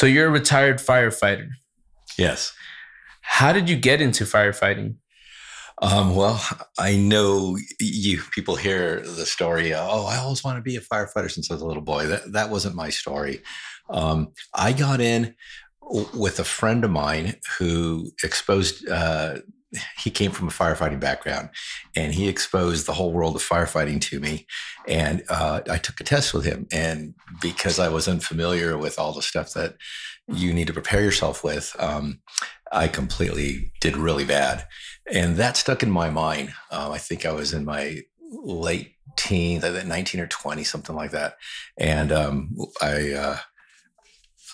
So you're a retired firefighter. Yes. How did you get into firefighting? Um, well, I know you people hear the story. Oh, I always want to be a firefighter since I was a little boy. That that wasn't my story. Um, I got in with a friend of mine who exposed. Uh, he came from a firefighting background, and he exposed the whole world of firefighting to me. And uh, I took a test with him, and because I was unfamiliar with all the stuff that you need to prepare yourself with, um, I completely did really bad, and that stuck in my mind. Um, I think I was in my late teens, 19 or 20, something like that, and um, I. Uh,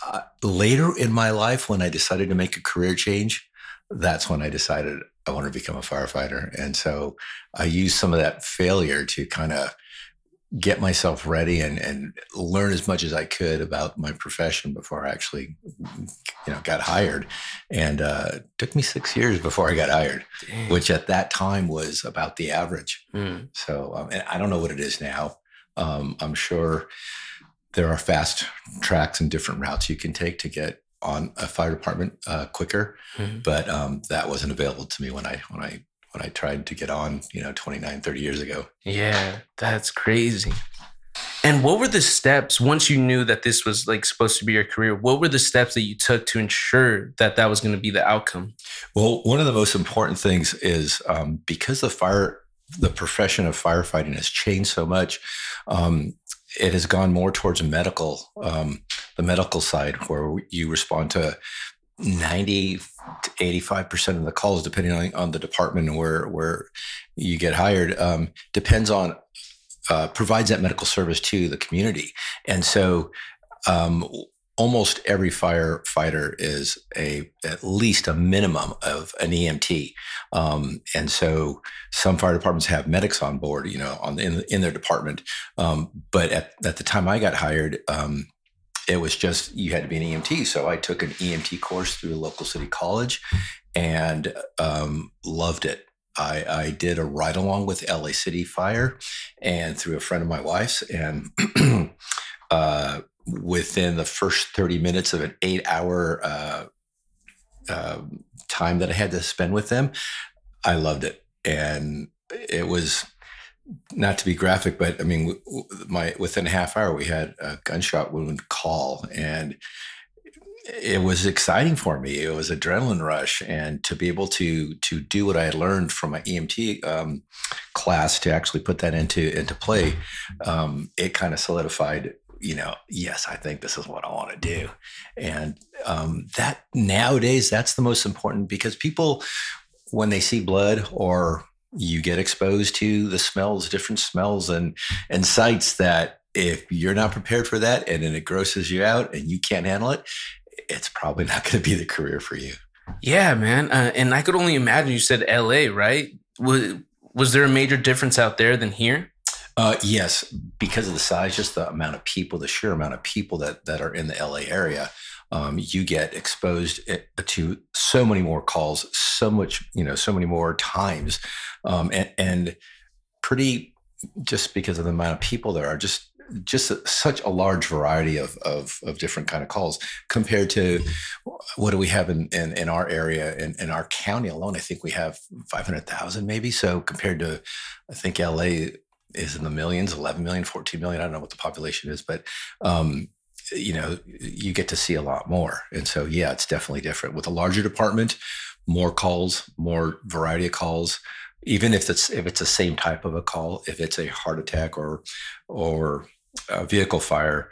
uh, later in my life, when I decided to make a career change, that's when I decided I want to become a firefighter. And so I used some of that failure to kind of get myself ready and, and learn as much as I could about my profession before I actually, you know, got hired. And uh, it took me six years before I got hired, Damn. which at that time was about the average. Mm. So, um, and I don't know what it is now. Um, I'm sure there are fast tracks and different routes you can take to get on a fire department uh, quicker, mm-hmm. but um, that wasn't available to me when I when I when I tried to get on, you know, 29, 30 years ago. Yeah, that's crazy. And what were the steps once you knew that this was like supposed to be your career? What were the steps that you took to ensure that that was going to be the outcome? Well, one of the most important things is um, because the fire, the profession of firefighting has changed so much. Um, it has gone more towards medical, um, the medical side, where you respond to 90 to 85% of the calls, depending on, on the department where, where you get hired, um, depends on, uh, provides that medical service to the community. And so, um, almost every firefighter is a at least a minimum of an EMT, um, and so some fire departments have medics on board, you know, on in in their department. Um, but at, at the time I got hired, um, it was just you had to be an EMT. So I took an EMT course through a local city college, and um, loved it. I, I, did a ride along with LA City Fire, and through a friend of my wife's, and uh, within the first 30 minutes of an eight hour uh, uh, time that I had to spend with them, I loved it. And it was not to be graphic, but I mean, my within a half hour, we had a gunshot wound call, and it was exciting for me. It was adrenaline rush, and to be able to to do what I had learned from my EMT um, class to actually put that into into play, um, it kind of solidified you know, yes, I think this is what I want to do. And um, that nowadays, that's the most important because people, when they see blood or you get exposed to the smells, different smells and and sights that if you're not prepared for that and then it grosses you out and you can't handle it, it's probably not going to be the career for you. Yeah, man. Uh, and I could only imagine you said LA, right? Was, was there a major difference out there than here? Uh, yes, because of the size, just the amount of people, the sheer amount of people that that are in the LA area, um, you get exposed eh, to so many more calls, so much, you know, so many more times, um, and, and pretty just because of the amount of people there are, just just a, such a large variety of, of, of different kind of calls compared to what do we have in, in, in our area in, in our county alone i think we have 500000 maybe. So compared to i think la is in the millions 11 million 14 million i don't know what the population is but um, you know you get to see a lot more. And so yeah it's definitely different. With a larger department more calls more variety of calls. Even if it's if it's the same type of a call if it's a heart attack or or a vehicle fire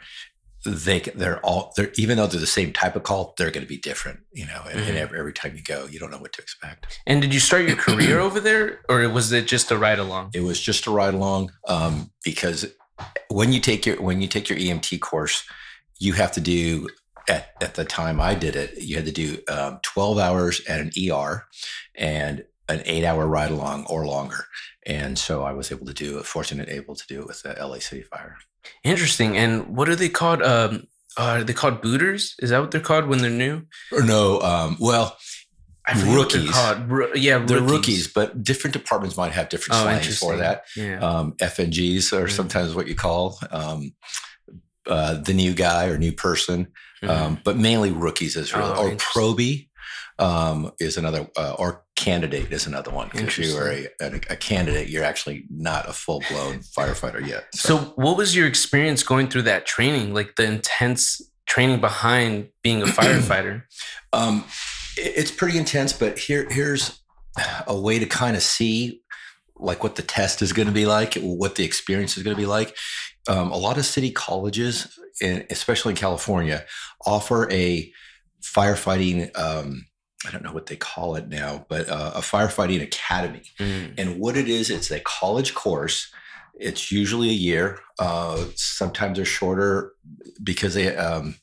they they're all they're even though they're the same type of call, they're going to be different. You know, and, Mhm. and every, every time you go, you don't know what to expect. And did you start your career over there, or was it just a ride along? It was just a ride along um, because when you take your when you take your EMT course, you have to do at at the time I did it, you had to do um, twelve hours at an ER and an eight hour ride along or longer. And so I was able to do it, fortunate able to do it with the LA City Fire. Interesting. And what are they called? Um, are they called booters? Is that what they're called when they're new? Or no, um, well, I forget what they're Rookies. called. Ro- yeah, they're rookies, but different departments might have different Oh, slangs for that. Yeah. um, FNGs are Mhm. sometimes what you call um, uh, the new guy or new person, Mhm. um, but mainly rookies is really, Oh, or probie um, is another, uh, or candidate is another one. Because you are a, a, a candidate, you're actually not a full blown firefighter yet. so, what was your experience going through that training? Like the intense training behind being a firefighter? Um, it- it's pretty intense, but here here's a way to kind of see like what the test is going to be like, what the experience is going to be like. Um, a lot of city colleges, in, especially in California, offer a firefighting. Um, I don't know what they call it now, but uh, a firefighting academy. Mm. And what it is, it's a college course. It's usually a year. Uh, sometimes they're shorter because they um,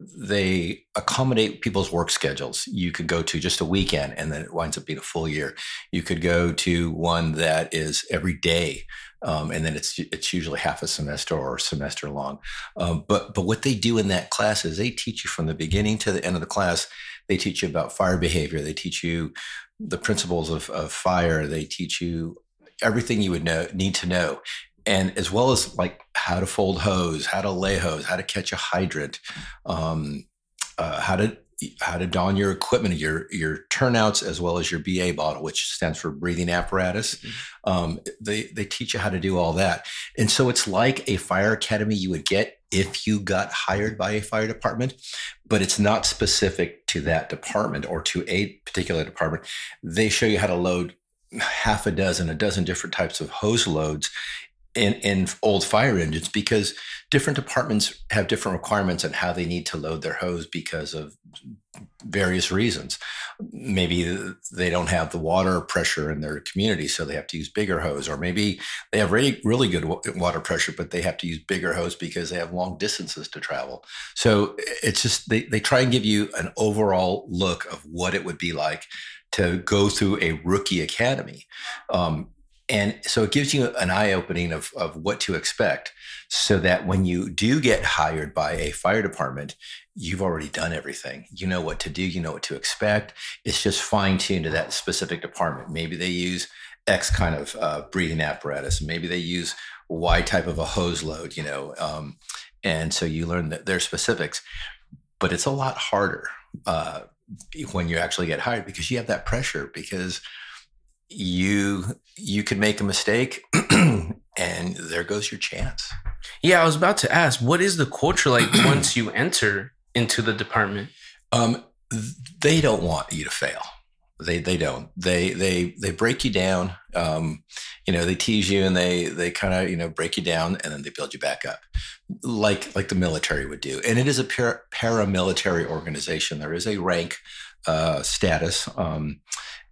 they accommodate people's work schedules. You could go to just a weekend, and then it winds up being a full year. You could go to one that is every day, um, and then it's it's usually half a semester or a semester long. Um, but but what they do in that class is they teach you from the beginning to the end of the class. They teach you about fire behavior. They teach you the principles of, of fire. They teach you everything you would know need to know and as well as like how to fold hose how to lay hose how to catch a hydrant um, uh, how to how to don your equipment your your turnouts as well as your ba bottle which stands for breathing apparatus Mhm. um, they they teach you how to do all that and so it's like a fire academy you would get if you got hired by a fire department but it's not specific to that department or to a particular department. They show you how to load half a dozen, a dozen different types of hose loads in, in old fire engines because different departments have different requirements on how they need to load their hose because of various reasons. Maybe they don't have the water pressure in their community, so they have to use bigger hose, or maybe they have really, really good water pressure, but they have to use bigger hose because they have long distances to travel. So it's just they, they try and give you an overall look of what it would be like to go through a rookie academy. Um, and so it gives you an eye opening of, of what to expect so that when you do get hired by a fire department, you've already done everything. You know what to do, you know what to expect. It's just fine tuned to that specific department. Maybe they use X kind of uh, breathing apparatus, maybe they use Y type of a hose load, you know. Um, and so you learn that their specifics, but it's a lot harder. Uh, when you actually get hired because you have that pressure because you you could make a mistake and there goes your chance. Yeah, I was about to ask, what is the culture like once you enter into the department? um they don't want you to fail. They they don't. They they they break you down. Um you know they tease you and they they kind of you know break you down and then they build you back up. Like like the military would do. And it is a par- paramilitary organization. There is a rank uh status. Um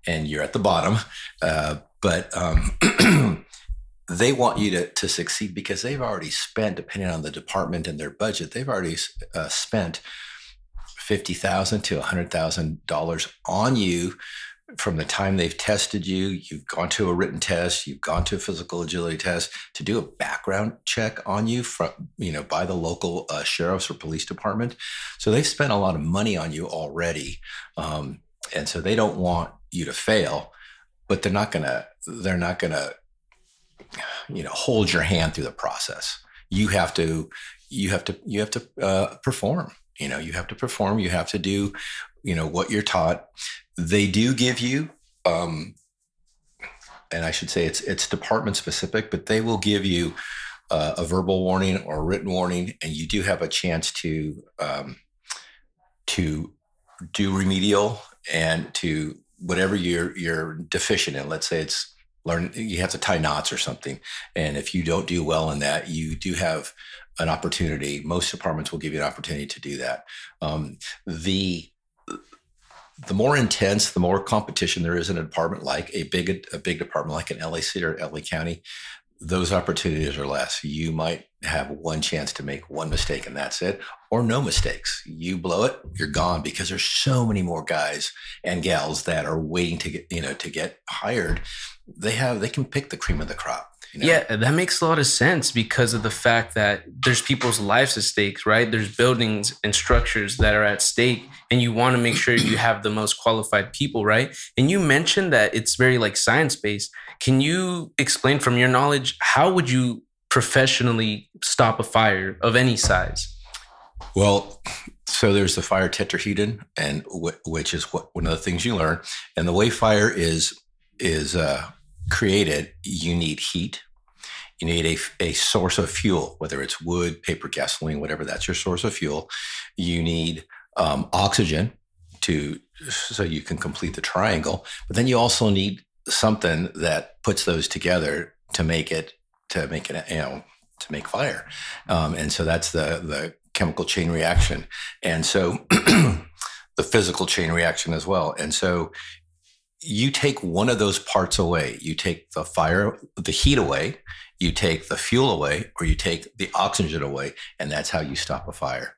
and you're at the bottom uh but um they want you to, to succeed because they've already spent depending on the department and their budget they've already uh, spent fifty thousand to hundred thousand dollars on you from the time they've tested you. You've gone to a written test. You've gone to a physical agility test to do a background check on you from you know by the local uh, sheriff's or police department. So they've spent a lot of money on you already, um, and so they don't want you to fail. But they're not gonna. They're not gonna. You know, hold your hand through the process. You have to. You have to. You have to uh, perform you know you have to perform you have to do you know what you're taught they do give you um and i should say it's it's department specific but they will give you uh, a verbal warning or a written warning and you do have a chance to um to do remedial and to whatever you're you're deficient in let's say it's learn you have to tie knots or something and if you don't do well in that you do have an opportunity. Most departments will give you an opportunity to do that. Um, the the more intense, the more competition there is in a department like a big a big department like an LA City or LA County, those opportunities are less. You might have one chance to make one mistake and that's it, or no mistakes. You blow it, you're gone because there's so many more guys and gals that are waiting to get you know to get hired. They have they can pick the cream of the crop. You know? Yeah, that makes a lot of sense because of the fact that there's people's lives at stake, right? There's buildings and structures that are at stake, and you want to make sure you have the most qualified people, right? And you mentioned that it's very like science based. Can you explain from your knowledge how would you professionally stop a fire of any size? Well, so there's the fire tetrahedron, and w- which is what one of the things you learn. And the way fire is is uh, created, you need heat, you need a, a source of fuel, whether it's wood, paper, gasoline, whatever. That's your source of fuel. You need um, oxygen to so you can complete the triangle. But then you also need something that puts those together to make it to make it you know to make fire. Um, and so that's the the chemical chain reaction. And so the physical chain reaction as well. And so you take one of those parts away. You take the fire, the heat away, you take the fuel away, or you take the oxygen away, and that's how you stop a fire.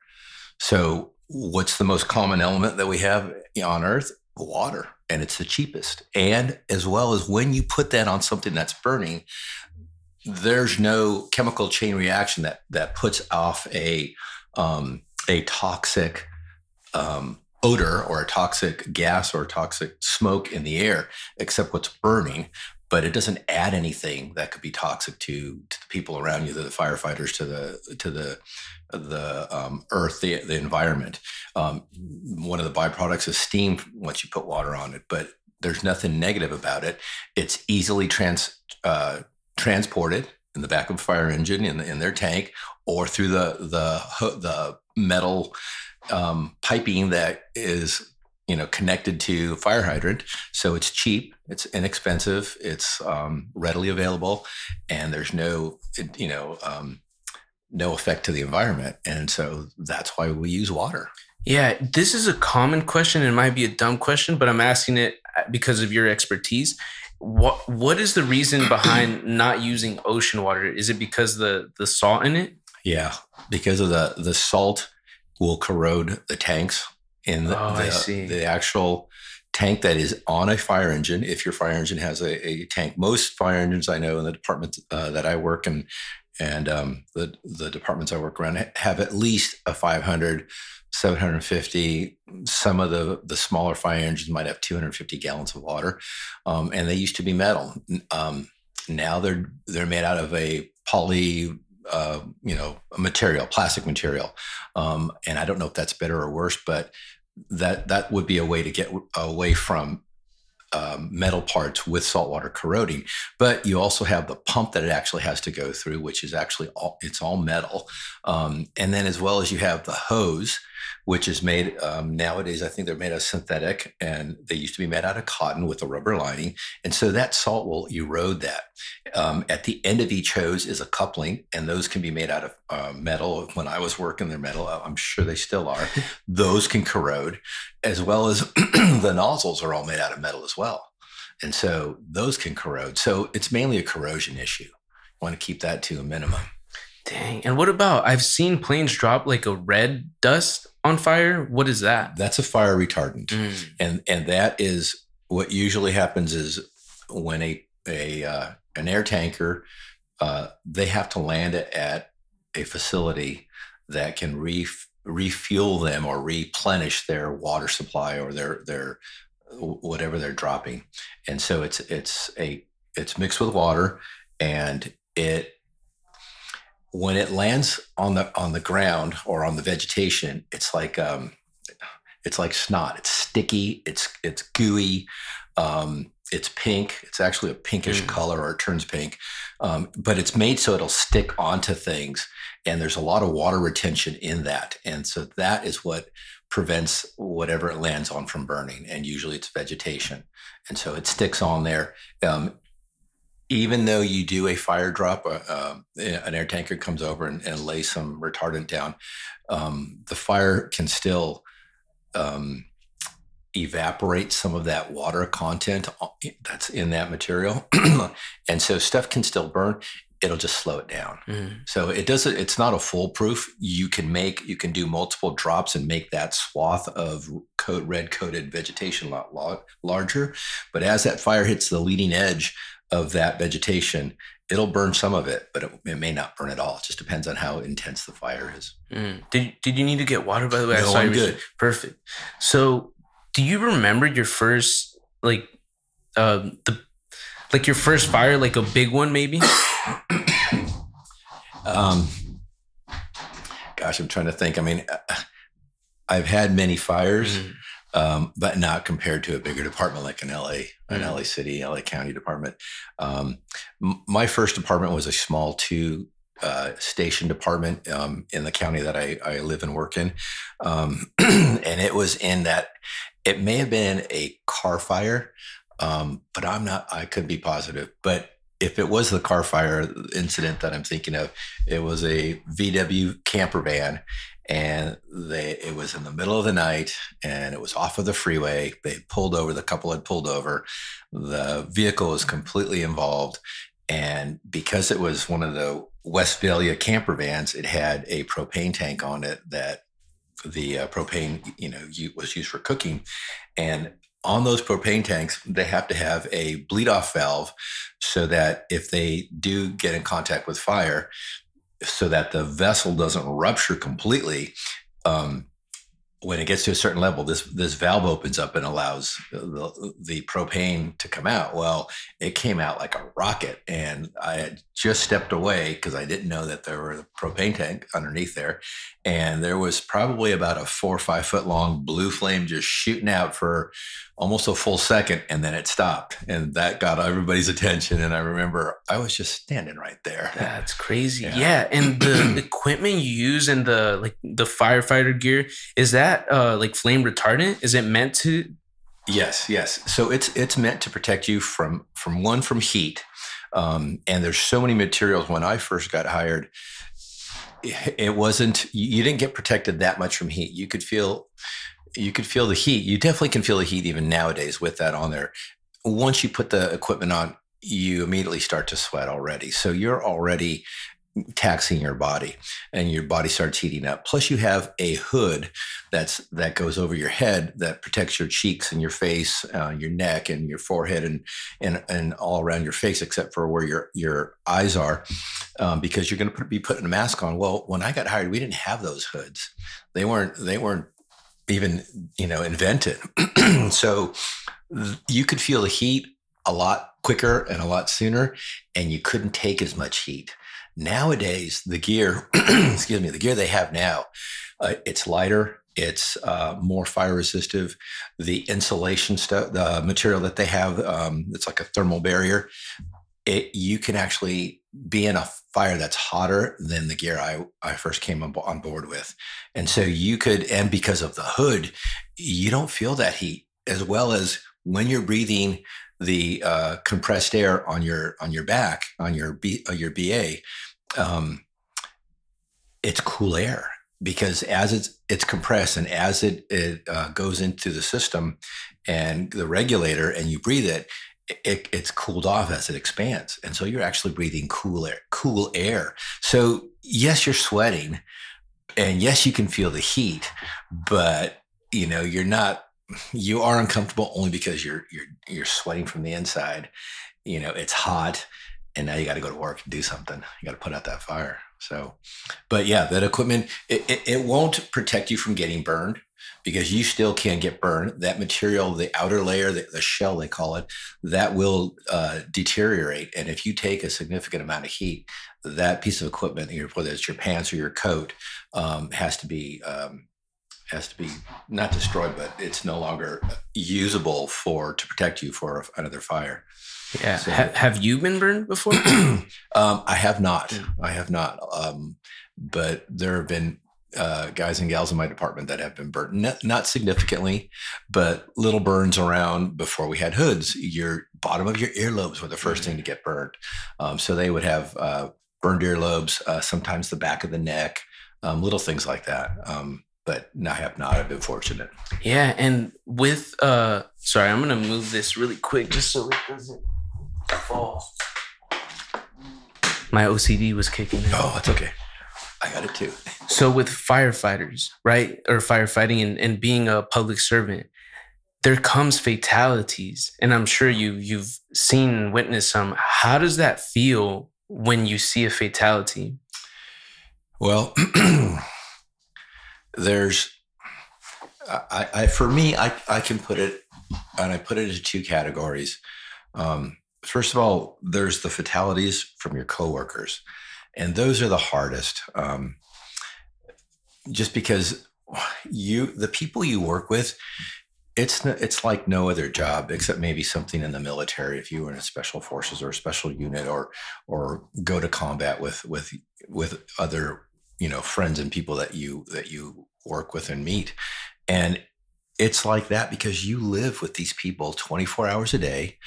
So, what's the most common element that we have on Earth? Water, and it's the cheapest. And as well as when you put that on something that's burning, there's no chemical chain reaction that that puts off a um, a toxic um, odor or a toxic gas or toxic smoke in the air, except what's burning. But it doesn't add anything that could be toxic to, to the people around you, to the firefighters, to the to the the um, earth, the, the environment. Um, one of the byproducts is steam once you put water on it, but there's nothing negative about it. It's easily trans uh, transported in the back of a fire engine in, in their tank or through the the the metal um, piping that is you know connected to fire hydrant so it's cheap it's inexpensive it's um, readily available and there's no you know um, no effect to the environment. And so that's why we use water. Yeah this is a common question it might be a dumb question but i'm asking it because of your expertise. What what is the reason behind not using ocean water? Is it because the the salt in it? Yeah because of the the salt will corrode the tanks in the, oh, the, the, actual tank that is on a fire engine. If your fire engine has a, a tank, most fire engines I know in the department uh, that I work in and um, the, the departments I work around have at least a 500, 750. Some of the, the smaller fire engines might have 250 gallons of water. Um, and they used to be metal. Um, now they're, they're made out of a poly uh, you know, material, plastic material. Um, and I don't know if that's better or worse, but that that would be a way to get away from um, metal parts with saltwater corroding. But you also have the pump that it actually has to go through, which is actually all it's all metal. Um, and then as well as you have the hose, which is made um, nowadays. I think they're made of synthetic, and they used to be made out of cotton with a rubber lining. And so that salt will erode that. Um, at the end of each hose is a coupling, and those can be made out of uh, metal. When I was working, they're metal. I'm sure they still are. those can corrode, as well as the nozzles are all made out of metal as well. And so those can corrode. So it's mainly a corrosion issue. I want to keep that to a minimum. Dang. And what about I've seen planes drop like a red dust on fire. What is that? That's a fire retardant. Mm. And and that is what usually happens is when a a uh, an air tanker uh, they have to land it at a facility that can re- refuel them or replenish their water supply or their their whatever they're dropping. And so it's it's a it's mixed with water and it when it lands on the on the ground or on the vegetation, it's like um, it's like snot. It's sticky. It's it's gooey. Um, it's pink. It's actually a pinkish mm. color, or it turns pink. Um, but it's made so it'll stick onto things, and there's a lot of water retention in that, and so that is what prevents whatever it lands on from burning. And usually it's vegetation, and so it sticks on there. Um, even though you do a fire drop, uh, uh, an air tanker comes over and, and lays some retardant down, um, the fire can still um, evaporate some of that water content uh, that's in that material. and so stuff can still burn. It'll just slow it down. Mm. So it doesn't, it's not a foolproof. You can make, you can do multiple drops and make that swath of coat, red coated vegetation a lot larger. But as that fire hits the leading edge of that vegetation, it'll burn some of it, but it, it, may not burn at all. It just depends on how intense the fire is. Mm. Did Did you need to get water by the way? No, I am good. Perfect. So, do you remember your first like uh, the like your first fire, like a big one, maybe? um, gosh, I'm trying to think. I mean, uh, I've had many fires. Mm-hmm um, but not compared to a bigger department like an LA, an mm. LA City, LA County department. Um, m- my first department was a small two uh, station department um, in the county that I, I, live and work in, um, and it was in that. It may have been a car fire, um, but I'm not. I could be positive, but if it was the car fire incident that I'm thinking of, it was a VW camper van and they it was in the middle of the night and it was off of the freeway. They pulled over the couple had pulled over. The vehicle was completely involved and because it was one of the Westfalia camper vans it had a propane tank on it that the uh, propane you know was used for cooking. And on those propane tanks they have to have a bleed off valve so that if they do get in contact with fire so that the vessel doesn't rupture completely. Um, when it gets to a certain level, this this valve opens up and allows the, the propane to come out. Well, it came out like a rocket, and I had just stepped away because I didn't know that there was a propane tank underneath there, and there was probably about a four or five foot long blue flame just shooting out for almost a full second, and then it stopped, and that got everybody's attention. And I remember I was just standing right there. That's crazy. Yeah, yeah. and the equipment you use and the like the firefighter gear is that that uh, like flame retardant? Is it meant to? Yes, yes. So it's it's meant to protect you from from one from heat, um, and there's so many materials. When I first got hired, it wasn't you didn't get protected that much from heat. You could feel you could feel the heat. You definitely can feel the heat even nowadays with that on there. Once you put the equipment on, you immediately start to sweat already. So you're already taxing your body and your body starts heating up plus you have a hood that's that goes over your head that protects your cheeks and your face uh, your neck and your forehead and and and all around your face except for where your your eyes are um, because you're going to be putting a mask on well when i got hired we didn't have those hoods they weren't they weren't even you know invented so you could feel the heat a lot quicker and a lot sooner and you couldn't take as much heat Nowadays, the gear, excuse me, the gear they have now, uh, it's lighter, it's uh, more fire resistive. The insulation stuff, the material that they have, um, it's like a thermal barrier. It, you can actually be in a fire that's hotter than the gear I, I first came on board with. And so you could, and because of the hood, you don't feel that heat as well as when you're breathing the uh, compressed air on your on your back on your B, uh, your BA um, it's cool air because as it's it's compressed and as it it uh, goes into the system and the regulator and you breathe it, it, it's cooled off as it expands and so you're actually breathing cool air cool air so yes you're sweating and yes you can feel the heat but you know you're not you are uncomfortable only because you're you're you're sweating from the inside you know it's hot and now you got to go to work and do something. You got to put out that fire. So, but yeah, that equipment it, it, it, won't protect you from getting burned because you still can get burned. That material, the outer layer, the, the shell they call it, that will uh, deteriorate. And if you take a significant amount of heat, that piece of equipment, whether it's your pants or your coat, um, has to be um, has to be not destroyed, but it's no longer usable for to protect you for another fire. Yeah. So, ha- have you been burned before? um, I have not. I have not. Um, but there have been uh, guys and gals in my department that have been burnt, not, not, significantly, but little burns around before we had hoods. Your bottom of your earlobes were the 1st thing to get burned. Um, so they would have uh, burned earlobes, uh, sometimes the back of the neck, um, little things like that. Um, but I have not. I've been fortunate. Yeah, and with uh, sorry, I'm gonna move this really quick just so it doesn't fall. My OCD was kicking in. Oh, it's okay. I got it too. So with firefighters, right, or firefighting and, and being a public servant, there comes fatalities, and I'm sure you you've seen and witnessed some. How does that feel when you see a fatality? Well, there's, I, I, for me, I, I can put it, and I put it into two categories. Um, first of all, there's the fatalities from your coworkers and those are the hardest. Um, just because you, the people you work with, it's it's like no other job except maybe something in the military. If you were in a special forces or a special unit, or or go to combat with with with other you know friends and people that you that you work with and meet, and it's like that because you live with these people 24 hours a day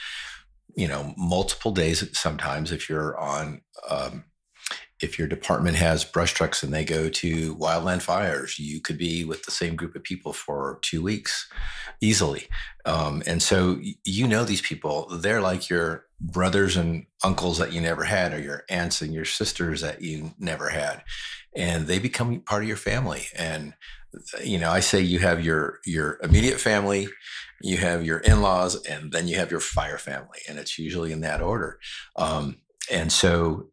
you know multiple days sometimes if you're on um, if your department has brush trucks and they go to wildland fires, you could be with the same group of people for two weeks easily. Um, and so you know these people, they're like your brothers and uncles that you never had, or your aunts and your sisters that you never had. And they become part of your family. And you know, I say you have your your immediate family, you have your in-laws, and then you have your fire family, and it's usually in that order. Um, and so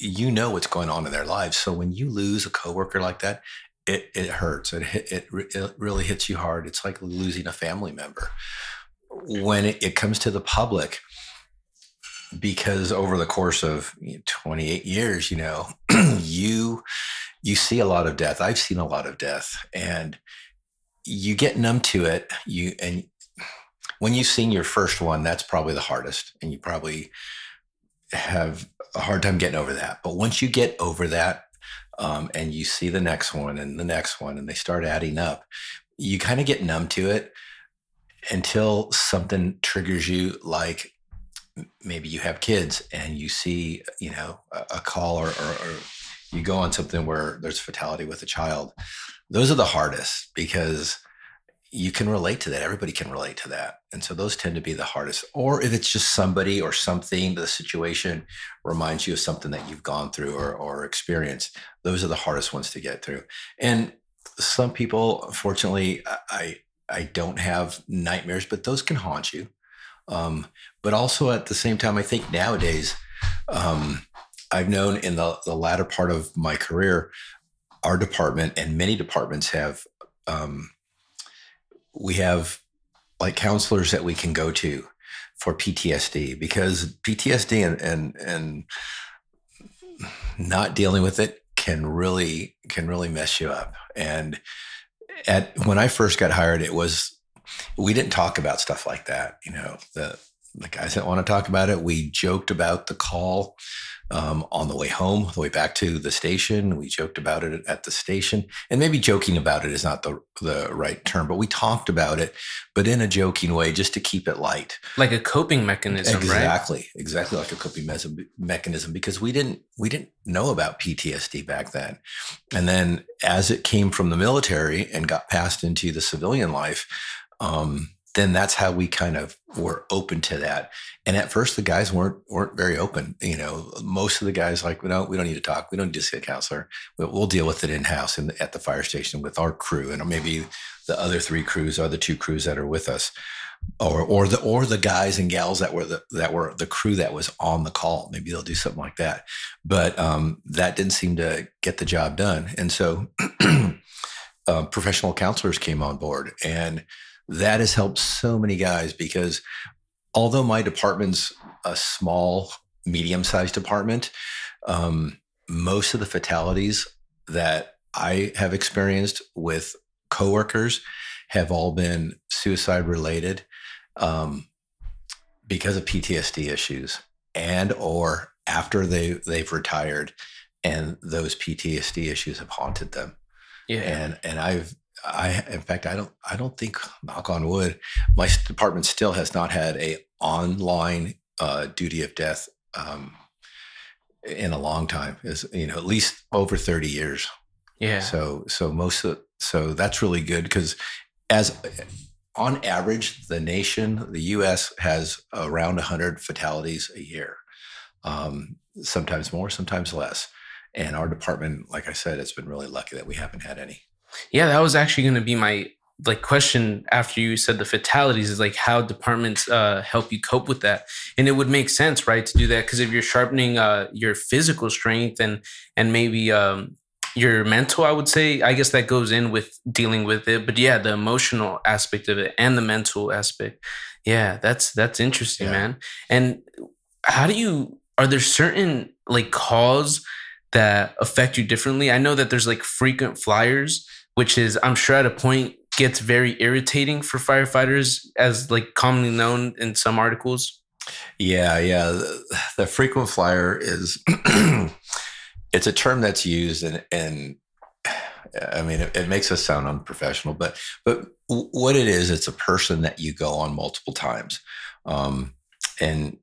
you know what's going on in their lives. So when you lose a coworker like that, it, it hurts. It, it, it really hits you hard. It's like losing a family member. When it, it comes to the public, because over the course of 28 years, you know, you you see a lot of death. I've seen a lot of death, and you get numb to it. You and when you've seen your first one, that's probably the hardest, and you probably have a hard time getting over that. But once you get over that, um, and you see the next one and the next one, and they start adding up, you kind of get numb to it until something triggers you, like maybe you have kids and you see, you know, a, a call or, or, or you go on something where there's fatality with a child. Those are the hardest because you can relate to that. Everybody can relate to that. And so those tend to be the hardest. Or if it's just somebody or something, the situation reminds you of something that you've gone through or, or experienced, those are the hardest ones to get through. And some people, fortunately, I, I don't have nightmares, but those can haunt you. Um, but also at the same time, I think nowadays, um, I've known in the, the latter part of my career, our department and many departments have um, we have like counselors that we can go to for PTSD because PTSD and and and not dealing with it can really can really mess you up. And at when I first got hired, it was we didn't talk about stuff like that. You know, the the guys didn't want to talk about it. We joked about the call um, on the way home, the way back to the station. We joked about it at the station, and maybe joking about it is not the the right term, but we talked about it, but in a joking way, just to keep it light, like a coping mechanism. Exactly, right? exactly like a coping me- mechanism, because we didn't we didn't know about PTSD back then, and then as it came from the military and got passed into the civilian life. Um, then that's how we kind of were open to that. And at first, the guys weren't weren't very open. You know, most of the guys like, no, we don't need to talk. We don't need to see a counselor. We'll, we'll deal with it in house and at the fire station with our crew, and maybe the other three crews are the two crews that are with us, or or the or the guys and gals that were the that were the crew that was on the call. Maybe they'll do something like that. But um, that didn't seem to get the job done, and so uh, professional counselors came on board and that has helped so many guys because although my department's a small, medium sized department, um, most of the fatalities that I have experienced with coworkers have all been suicide related um, because of PTSD issues and or after they they've retired and those PTSD issues have haunted them. Yeah. And and I've I in fact I don't I don't think knock on wood my department still has not had a online uh, duty of death um, in a long time is you know at least over 30 years. Yeah. So so most of so that's really good because as on average the nation the us has around 100 fatalities a year. Um, sometimes more sometimes less. And our department like i said it's been really lucky that we haven't had any yeah, that was actually going to be my like question after you said the fatalities is like how departments uh, help you cope with that. And it would make sense right to do that because if you're sharpening uh, your physical strength and and maybe um, your mental i would say i guess that goes in with dealing with it. But yeah the emotional aspect of it and the mental aspect. Yeah that's that's interesting yeah. man. And how do you are there certain like calls that affect you differently? I know that there's like frequent flyers which is I'm sure at a point gets very irritating for firefighters as like commonly known in some articles. Yeah, yeah. The, the frequent flyer is it's a term that's used and and I mean it, it, makes us sound unprofessional, but but what it is, it's a person that you go on multiple times. Um, and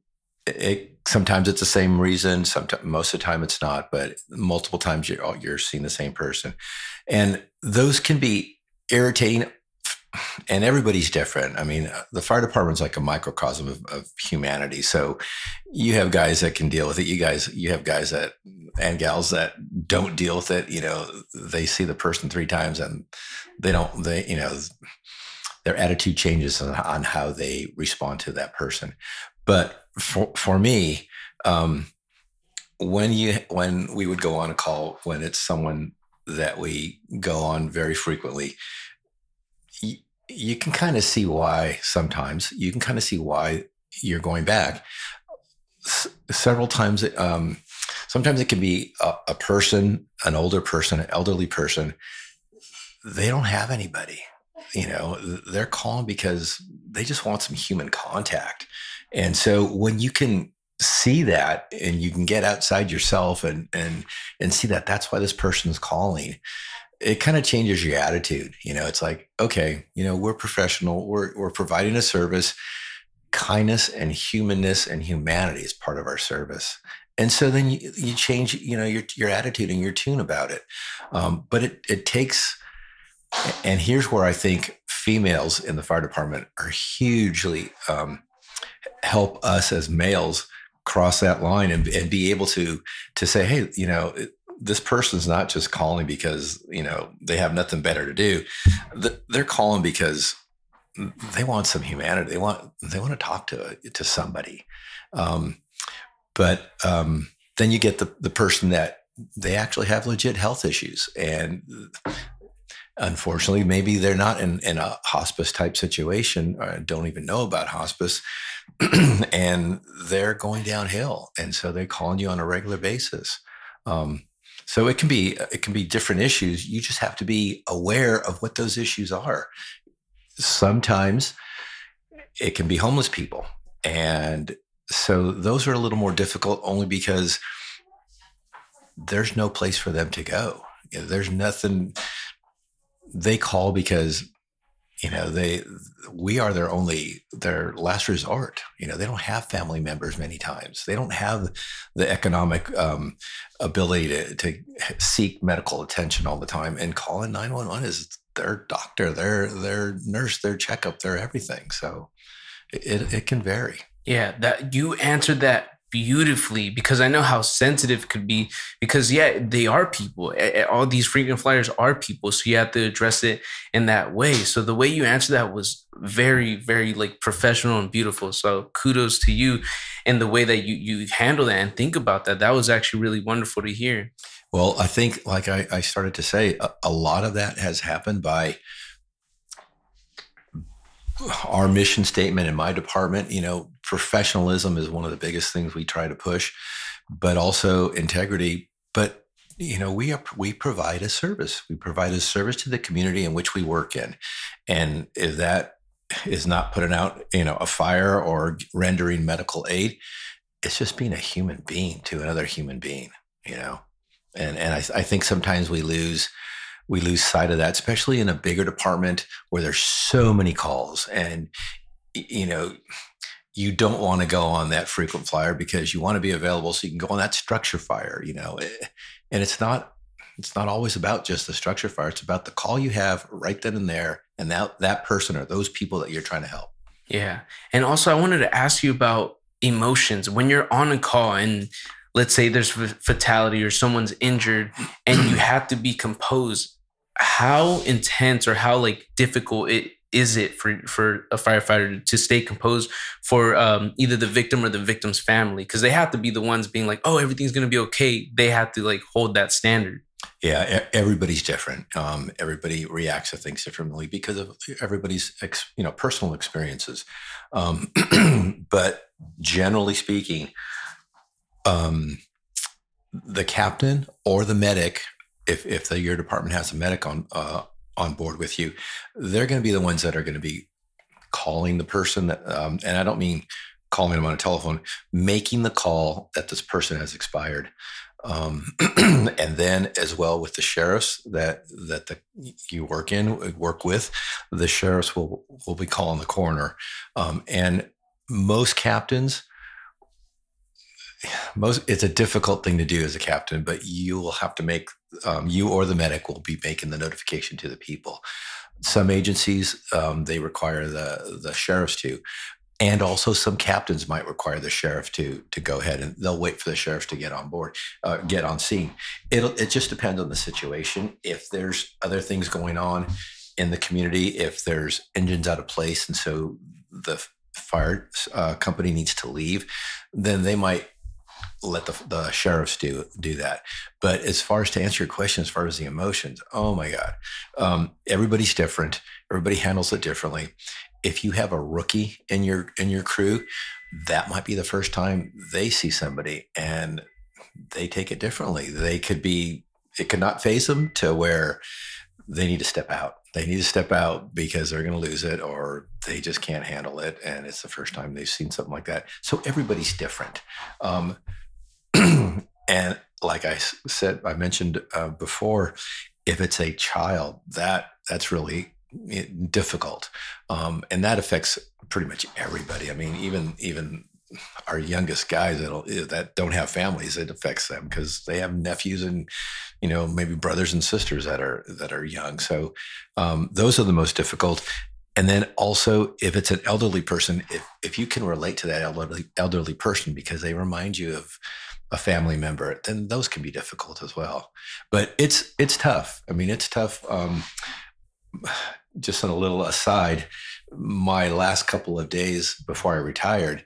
it sometimes it's the same reason sometimes most of the time it's not but multiple times you're you're seeing the same person and those can be irritating and everybody's different. I mean, the fire department's like a microcosm of, of, humanity. So you have guys that can deal with it. You guys, you have guys that and gals that don't deal with it. You know, they see the person three times and they don't. They, you know, their attitude changes on, on how they respond to that person. But for for me, um, when you when we would go on a call when it's someone that we go on very frequently, you, you can kind of see why sometimes you can kind of see why you're going back. S- several times, um, sometimes it can be a, a person, an older person, an elderly person. They don't have anybody. You know, they're calling because they just want some human contact. And so when you can see that and you can get outside yourself and and and see that that's why this person's calling. It kind of changes your attitude you know it's like okay you know we're professional we're we're providing a service. Kindness and humanness and humanity is part of our service. And so then you, you change you know your your attitude and your tune about it. Um, but it it takes and here's where i think females in the fire department are hugely um, help us as males cross that line and, and be able to to say, hey, you know, this person's not just calling because you know they have nothing better to do. They're calling because they want some humanity. They want they want to talk to to somebody. Um, but um, then you get the the person that they actually have legit health issues and unfortunately maybe they're not in, in a hospice type situation or don't even know about hospice and they're going downhill, and so they're calling you on a regular basis. Um, so it can be it can be different issues. You just have to be aware of what those issues are. Sometimes it can be homeless people, and so those are a little more difficult only because there's no place for them to go. There's nothing they call because you know they we are their only their last resort. You know they don't have family members many times. They don't have the economic um, ability to, to seek medical attention all the time. And calling 911 is their doctor their their nurse their checkup their everything. So it, it can vary. Yeah that you answered that beautifully because I know how sensitive it could be. Because yeah, they are people. All these frequent flyers are people, so you have to address it in that way. So the way you answered that was very, very like professional and beautiful. So kudos to you and the way that you you handle that and think about that. That was actually really wonderful to hear. Well, I think, like I, I started to say, a, a lot of that has happened by our mission statement in my department, you know, professionalism is one of the biggest things we try to push, but also integrity. But you know, we are we provide a service. We provide a service to the community in which we work in, and if that is not putting out, you know, a fire or rendering medical aid, it's just being a human being to another human being. You know, and and I, I think sometimes we lose we lose sight of that, especially in a bigger department where there's so many calls and you know you don't want to go on that frequent flyer because you want to be available so you can go on that structure fire, you know. Eh, and it's not it's not always about just the structure fire. It's about the call you have right then and there and that that person or those people that you're trying to help. Yeah. And also I wanted to ask you about emotions when you're on a call and let's say there's fatality or someone's injured and you have to be composed how intense or how like difficult it is it for for a firefighter to stay composed for um, either the victim or the victim's family? Because they have to be the ones being like oh everything's gonna be okay. They have to like hold that standard. Yeah everybody's different. Um, everybody reacts to things differently because of everybody's ex, you know personal experiences. Um, but generally speaking um, the captain or the medic if if the, your department has a medic on uh, on board with you, they're going to be the ones that are going to be calling the person that, um, and I don't mean calling them on a telephone, making the call that this person has expired. Um, and then as well with the sheriffs that that the, you work in work with, the sheriffs will will be calling the coroner, um, and most captains most it's a difficult thing to do as a captain but you will have to make um, you or the medic will be making the notification to the people. Some agencies um, they require the the sheriffs to and also some captains might require the sheriff to to go ahead and they'll wait for the sheriff to get on board uh, get on scene. It'll it just depends on the situation. If there's other things going on in the community if there's engines out of place and so the fire uh, company needs to leave then they might let the, the sheriffs do do that. But as far as to answer your question, as far as the emotions, oh my God, um, everybody's different. Everybody handles it differently. If you have a rookie in your in your crew, that might be the first time they see somebody, and they take it differently. They could be it could not faze them to where they need to step out. They need to step out because they're going to lose it or they just can't handle it. And it's the first time they've seen something like that. So everybody's different. Um, and like I said, I mentioned uh, before, if it's a child, that that's really eh, difficult, um, and that affects pretty much everybody. I mean, even even our youngest guys that eh, that don't have families, it affects them because they have nephews and you know maybe brothers and sisters that are that are young. So um, those are the most difficult. And then also, if it's an elderly person, if if you can relate to that elderly elderly person because they remind you of a family member, then those can be difficult as well. But it's it's tough. I mean, it's tough. Um, just on a little aside, my last couple of days before I retired,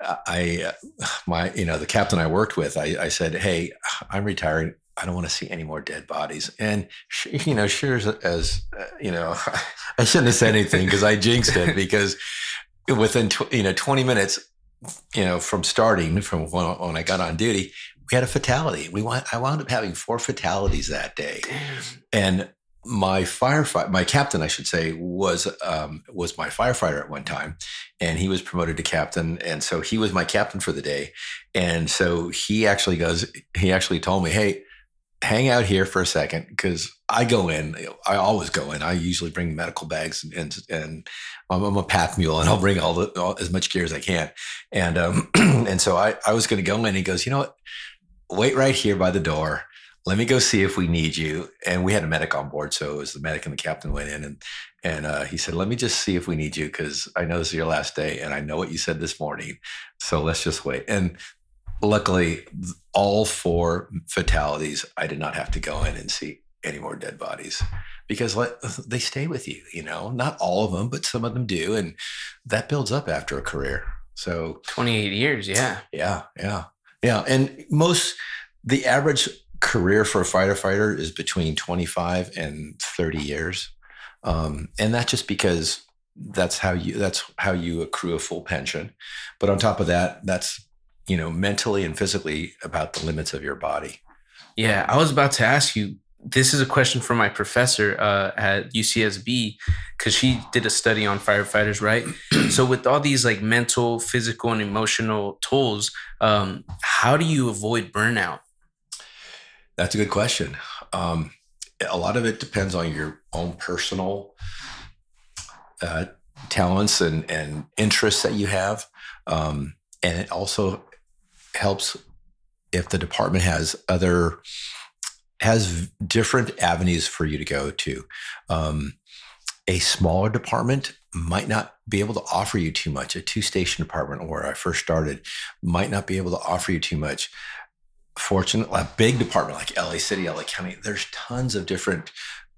I my you know the captain I worked with, I, I said, "Hey, I'm retiring. I don't want to see any more dead bodies." And you know, sure as, as uh, you know, I shouldn't have said anything because I jinxed it because within tw- you know 20 minutes you know, from starting from when, when I got on duty, we had a fatality. We want, I wound up having four fatalities that day. And my firefighter, my captain, I should say, was um, was my firefighter at one time, and he was promoted to captain, and so he was my captain for the day. And so he actually goes, he actually told me, "Hey, hang out here for a second because I go in. I always go in. I usually bring medical bags and and I'm, I'm a pack mule and I'll bring all the all, as much gear as I can. And um and so I I was going to go in. He goes, you know what? Wait right here by the door. Let me go see if we need you. And we had a medic on board, so it was the medic and the captain went in and and uh, he said, let me just see if we need you because I know this is your last day and I know what you said this morning. So let's just wait. And luckily, all four fatalities, I did not have to go in and see any more dead bodies because they stay with you, you know, not all of them, but some of them do. And that builds up after a career. So 28 years. Yeah. Yeah. Yeah. Yeah. And most, the average career for a fighter fighter is between 25 and 30 years. Um, and that's just because that's how you, that's how you accrue a full pension. But on top of that, that's you know, mentally and physically about the limits of your body. Yeah, I was about to ask you. This is a question from my professor uh, at UCSB because she did a study on firefighters, right? so, with all these like mental, physical, and emotional tools, um, how do you avoid burnout? That's a good question. Um, a lot of it depends on your own personal uh, talents and and interests that you have, um, and it also helps if the department has other has different avenues for you to go to. Um, a smaller department might not be able to offer you too much. A two station department where I first started might not be able to offer you too much. Fortunately, a big department like LA City, LA County, there's tons of different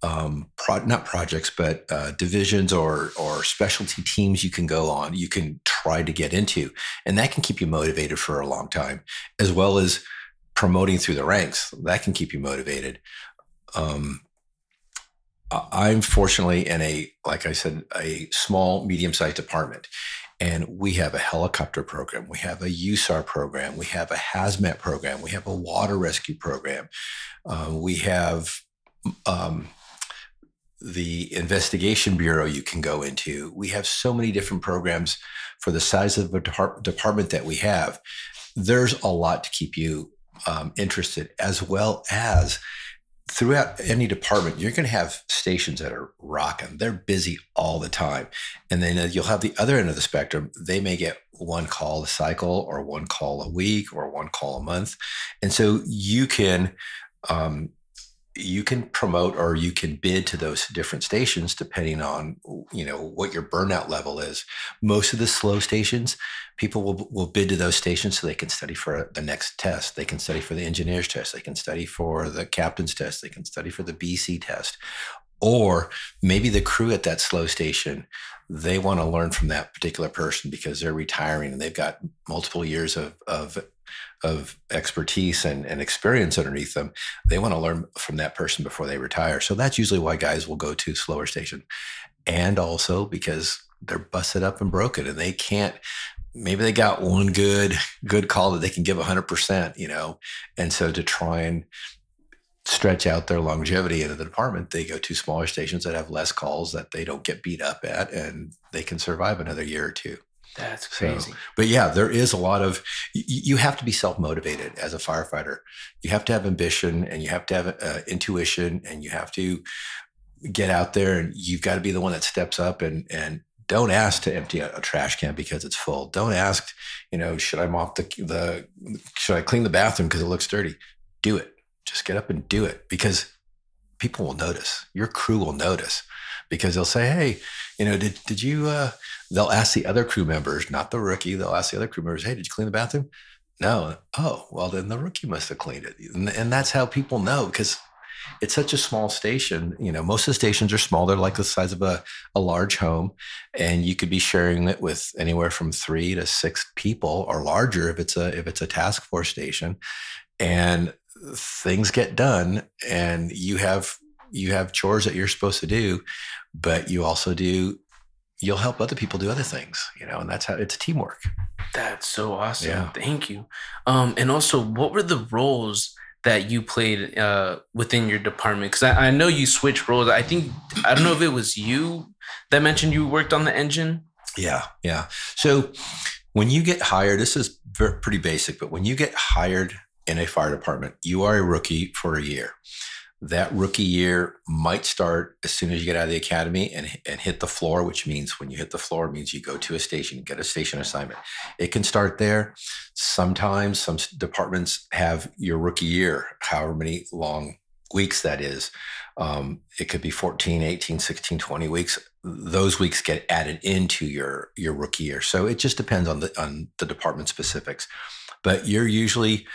um, pro- not projects, but uh, divisions or or specialty teams you can go on. You can try to get into, and that can keep you motivated for a long time, as well as promoting through the ranks. That can keep you motivated. Um, I'm fortunately in a, like I said, a small, medium sized department. And we have a helicopter program. We have a USAR program. We have a hazmat program. We have a water rescue program. Uh, we have um, the investigation bureau you can go into. We have so many different programs for the size of the department that we have. There's a lot to keep you um, interested, as well as throughout any department, you're going to have stations that are rocking. They're busy all the time. And then uh, you'll have the other end of the spectrum. They may get one call a cycle or one call a week or one call a month. And so you can um, you can promote or you can bid to those different stations depending on you know what your burnout level is. Most of the slow stations people will, will bid to those stations so they can study for the next test. They can study for the engineer's test. They can study for the captain's test. They can study for the bc test. Or maybe the crew at that slow station they want to learn from that particular person because they're retiring and they've got multiple years of, of of expertise and, and experience underneath them. They want to learn from that person before they retire. So that's usually why guys will go to slower station. And also because they're busted up and broken and they can't maybe they got one good good call that they can give 100% you know and so to try and stretch out their longevity into the department they go to smaller stations that have less calls that they don't get beat up at and they can survive another year or two that's crazy. So, but yeah, there is a lot of, you have to be self motivated as a firefighter. You have to have ambition and you have to have uh, intuition and you have to get out there and you've got to be the one that steps up and, and, don't ask to empty a, a trash can because it's full. Don't ask, you know, should I mop the, the should I clean the bathroom because it looks dirty? Do it. Just get up and do it because people will notice. Your crew will notice because they'll say, "Hey, you know, did did you?" Uh, they'll ask the other crew members, not the rookie. They'll ask the other crew members, "Hey, did you clean the bathroom?" No. Oh, well, then the rookie must have cleaned it, and, and that's how people know because it's such a small station. You know, most of the stations are small. They're like the size of a, a large home. And you could be sharing it with anywhere from three to six people or larger if it's a if it's a task force station. And things get done and you have you have chores that you're supposed to do, but you also do you'll help other people do other things, you know, and that's how it's teamwork. That's so awesome. Yeah. Thank you. Um, and also, what were the roles that you played uh, within your department? Because I, I, know you switched roles. I think I don't know if it was you that mentioned you worked on the engine. Yeah, yeah. So when you get hired, this is pretty basic, but when you get hired in a fire department, you are a rookie for a year that rookie year might start as soon as you get out of the academy and, and hit the floor, which means when you hit the floor, means you go to a station, get a station assignment. It can start there. Sometimes some departments have your rookie year, however many long weeks that is. Um, it could be 14, 18, 16, 20 weeks. Those weeks get added into your, your rookie year. So it just depends on the, on the department specifics. But you're usually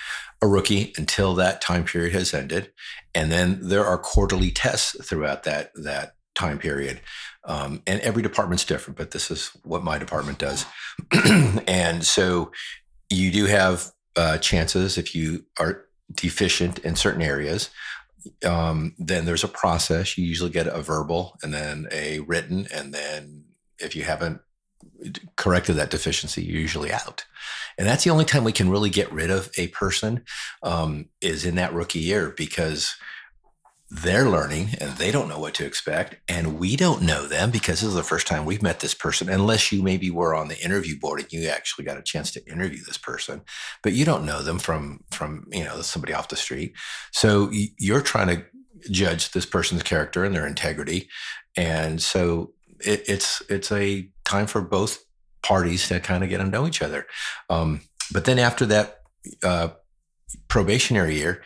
a rookie until that time period has ended. And then there are quarterly tests throughout that, that time period. Um, and every department's different, but this is what my department does. and so you do have uh, chances if you are deficient in certain areas. Um, then there's a process. You usually get a verbal and then a written. And then if you haven't corrected that deficiency, usually out. And that's the only time we can really get rid of a person um, is in that rookie year because they're learning and they don't know what to expect and we don't know them because this is the first time we've met this person unless you maybe were on the interview board and you actually got a chance to interview this person but you don't know them from from you know somebody off the street so you're trying to judge this person's character and their integrity and so it, it's it's a time for both parties to kind of get to know each other um, but then after that uh, probationary year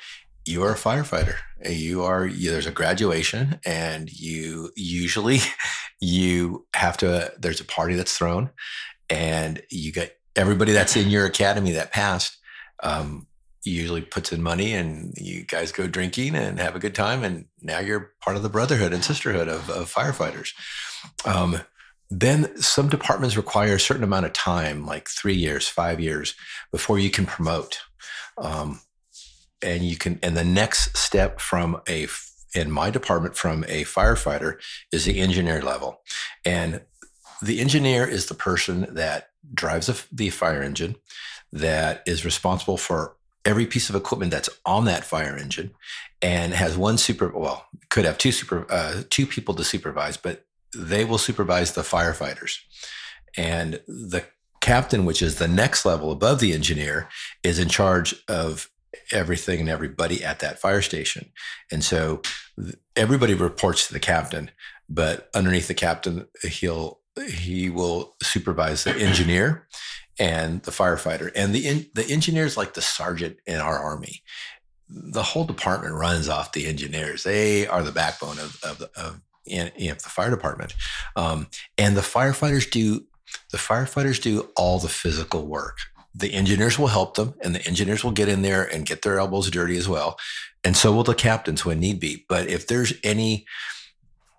you're a firefighter. You are you, there's a graduation, and you usually you have to. There's a party that's thrown, and you get everybody that's in your academy that passed. Um, usually puts in money, and you guys go drinking and have a good time, and now you're part of the brotherhood and sisterhood of, of firefighters. Um, then some departments require a certain amount of time, like three years, five years, before you can promote. Um, and you can and the next step from a in my department from a firefighter is the engineer level and the engineer is the person that drives the fire engine that is responsible for every piece of equipment that's on that fire engine and has one super well could have two super uh, two people to supervise but they will supervise the firefighters and the captain which is the next level above the engineer is in charge of everything and everybody at that fire station. And so everybody reports to the captain, but underneath the captain, he'll he will supervise the engineer and the firefighter. And the in, the engineer is like the sergeant in our army. The whole department runs off the engineers. They are the backbone of of, of, in, the fire department. Um, and the firefighters do the firefighters do all the physical work the engineers will help them and the engineers will get in there and get their elbows dirty as well. And so will the captains when need be. But if there's any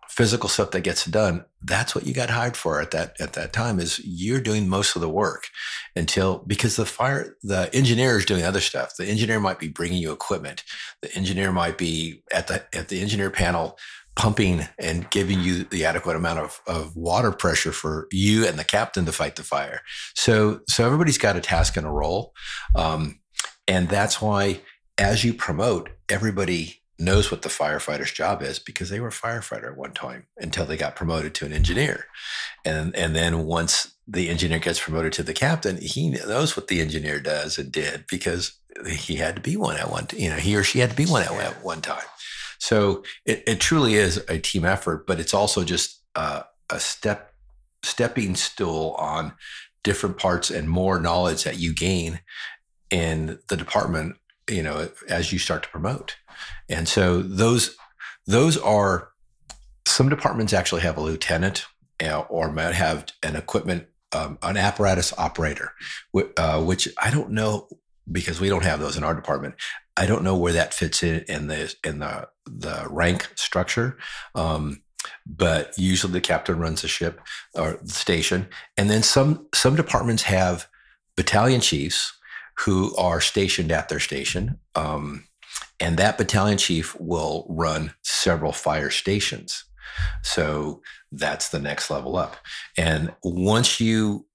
physical stuff that gets done, that's what you got hired for at that at that time is you're doing most of the work until because the fire the engineer is doing other stuff. The engineer might be bringing you equipment. The engineer might be at the at the engineer panel pumping and giving you the adequate amount of, of water pressure for you and the captain to fight the fire. So, so everybody's got a task and a role. Um, and that's why as you promote, everybody knows what the firefighter's job is because they were a firefighter at one time until they got promoted to an engineer. And, and then once the engineer gets promoted to the captain, he knows what the engineer does and did because he had to be one at one, you know, he or she had to be one at, at one time. So it, it truly is a team effort, but it's also just uh, a step stepping stool on different parts and more knowledge that you gain in the department you know as you start to promote. And so those those are some departments actually have a lieutenant or might have an equipment um, an apparatus operator uh, which i don't know because we don't have those in our department I don't know where that fits in in the in the the rank structure. Um, but usually the captain runs the ship or the station, and then some some departments have battalion chiefs who are stationed at their station, um, and that battalion chief will run several fire stations. So that's the next level up. And once you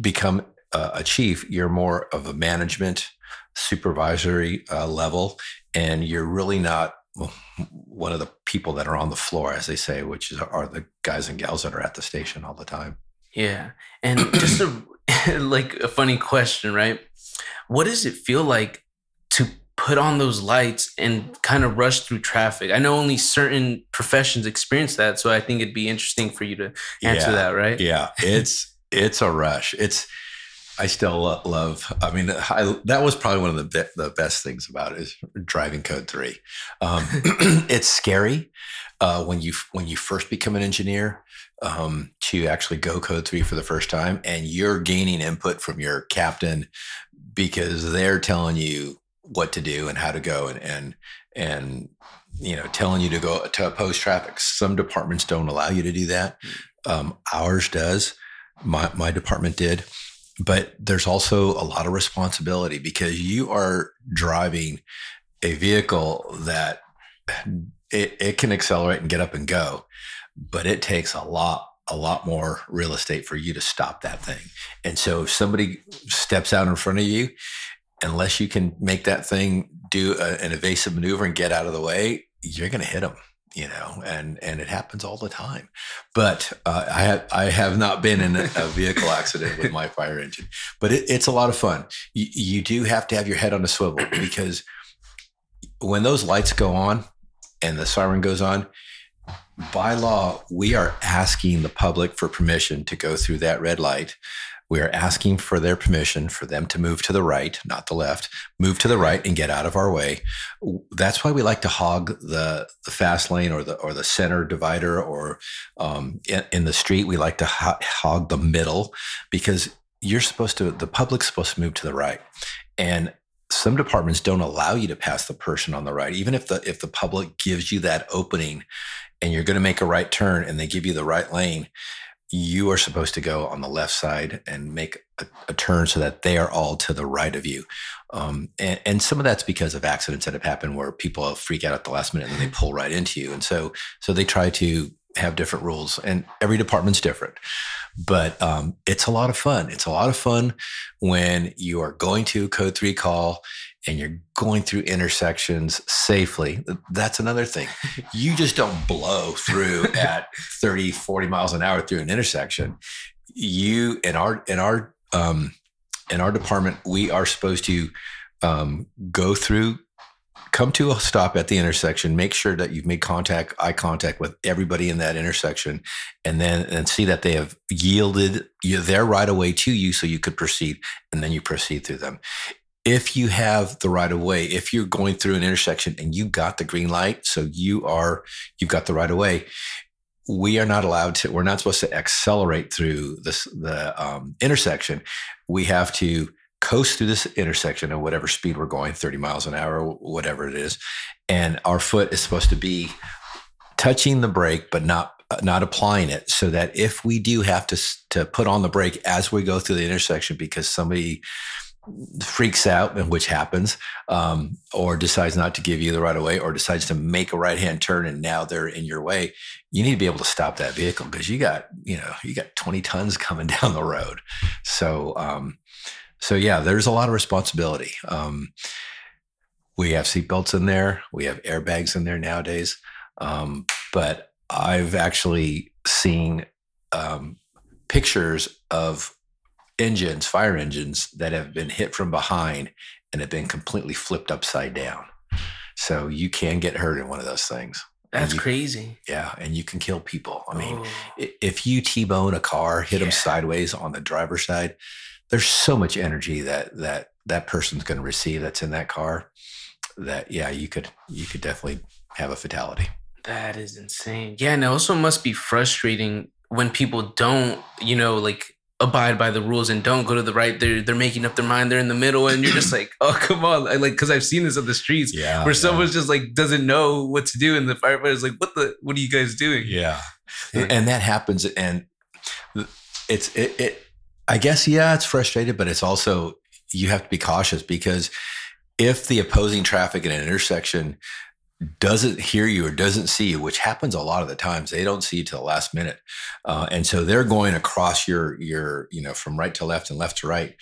become a, a chief, you're more of a management supervisory uh, level, and you're really not one of the people that are on the floor, as they say, which is, are the guys and gals that are at the station all the time. Yeah, and just a like a funny question, right? What does it feel like to put on those lights and kind of rush through traffic? I know only certain professions experience that, so I think it'd be interesting for you to answer yeah, that, right? Yeah, it's it's a rush. It's I still love. I mean, I, that was probably one of the the best things about it is driving code three. Um, it's scary uh, when you when you first become an engineer um, to actually go code three for the first time, and you're gaining input from your captain because they're telling you what to do and how to go, and and and you know telling you to go to oppose traffic. Some departments don't allow you to do that. Mm. Um, ours does. My my department did but there's also a lot of responsibility because you are driving a vehicle that it, it can accelerate and get up and go, but it takes a lot a lot more real estate for you to stop that thing. And so if somebody steps out in front of you, unless you can make that thing do a, an evasive maneuver and get out of the way, you're going to hit them you know, and and it happens all the time. But uh, I have I have not been in a, vehicle accident with my fire engine, but it, it's a lot of fun. You do have to have your head on a swivel because when those lights go on and the siren goes on, by law, we are asking the public for permission to go through that red light we are asking for their permission for them to move to the right, not the left, move to the right and get out of our way. That's why we like to hog the, the fast lane or the or the center divider or um, in, in, the street. We like to ho- hog the middle because you're supposed to. The public's supposed to move to the right, and some departments don't allow you to pass the person on the right, even if the if the public gives you that opening, and you're going to make a right turn, and they give you the right lane you are supposed to go on the left side and make a, a turn so that they are all to the right of you. Um, and, and, some of that's because of accidents that have happened where people freak out at the last minute and then they pull right into you. And so, so they try to have different rules and every department's different, but um, it's a lot of fun. It's a lot of fun when you are going to code three call and you're going through intersections safely. That's another thing. You just don't blow through at 30, 40 miles an hour through an intersection. You in our in our um, in our department, we are supposed to um, go through, come to a stop at the intersection, make sure that you've made contact, eye contact with everybody in that intersection, and then and see that they have yielded their right away to you so you could proceed, and then you proceed through them if you have the right of way, if you're going through an intersection and you got the green light, so you are, you've got the right of way, we are not allowed to, we're not supposed to accelerate through this, the um, intersection. We have to coast through this intersection at whatever speed we're going, 30 miles an hour, whatever it is. And our foot is supposed to be touching the brake, but not not applying it so that if we do have to to put on the brake as we go through the intersection because somebody freaks out, and which happens, um, or decides not to give you the right of way, or decides to make a right hand turn and now they're in your way, you need to be able to stop that vehicle because you got you know you got 20 tons coming down the road. So um, so yeah, there's a lot of responsibility. Um, we have seatbelts in there, we have airbags in there nowadays, um, but I've actually seen um, pictures of engines, fire engines that have been hit from behind and have been completely flipped upside down. So you can get hurt in one of those things. That's you, crazy. Yeah, and you can kill people. I mean, oh. if you T-bone a car, hit yeah. them sideways on the driver's side, there's so much energy that that that person's going to receive that's in that car that yeah, you could you could definitely have a fatality. That is insane. Yeah, and it also must be frustrating when people don't, you know, like abide by the rules and don't go to the right. They're they're making up their mind. They're in the middle, and you're just like, oh come on, I, like because I've seen this on the streets yeah, where yeah. someone's just like doesn't know what to do, and the firefighter's like, what the what are you guys doing? Yeah, and that happens, and it's it, it. I guess yeah, it's frustrated, but it's also you have to be cautious because if the opposing traffic in an intersection doesn't hear you or doesn't see you, which happens a lot of the times. They don't see you till the last minute, uh, and so they're going across your your you know from right to left and left to right,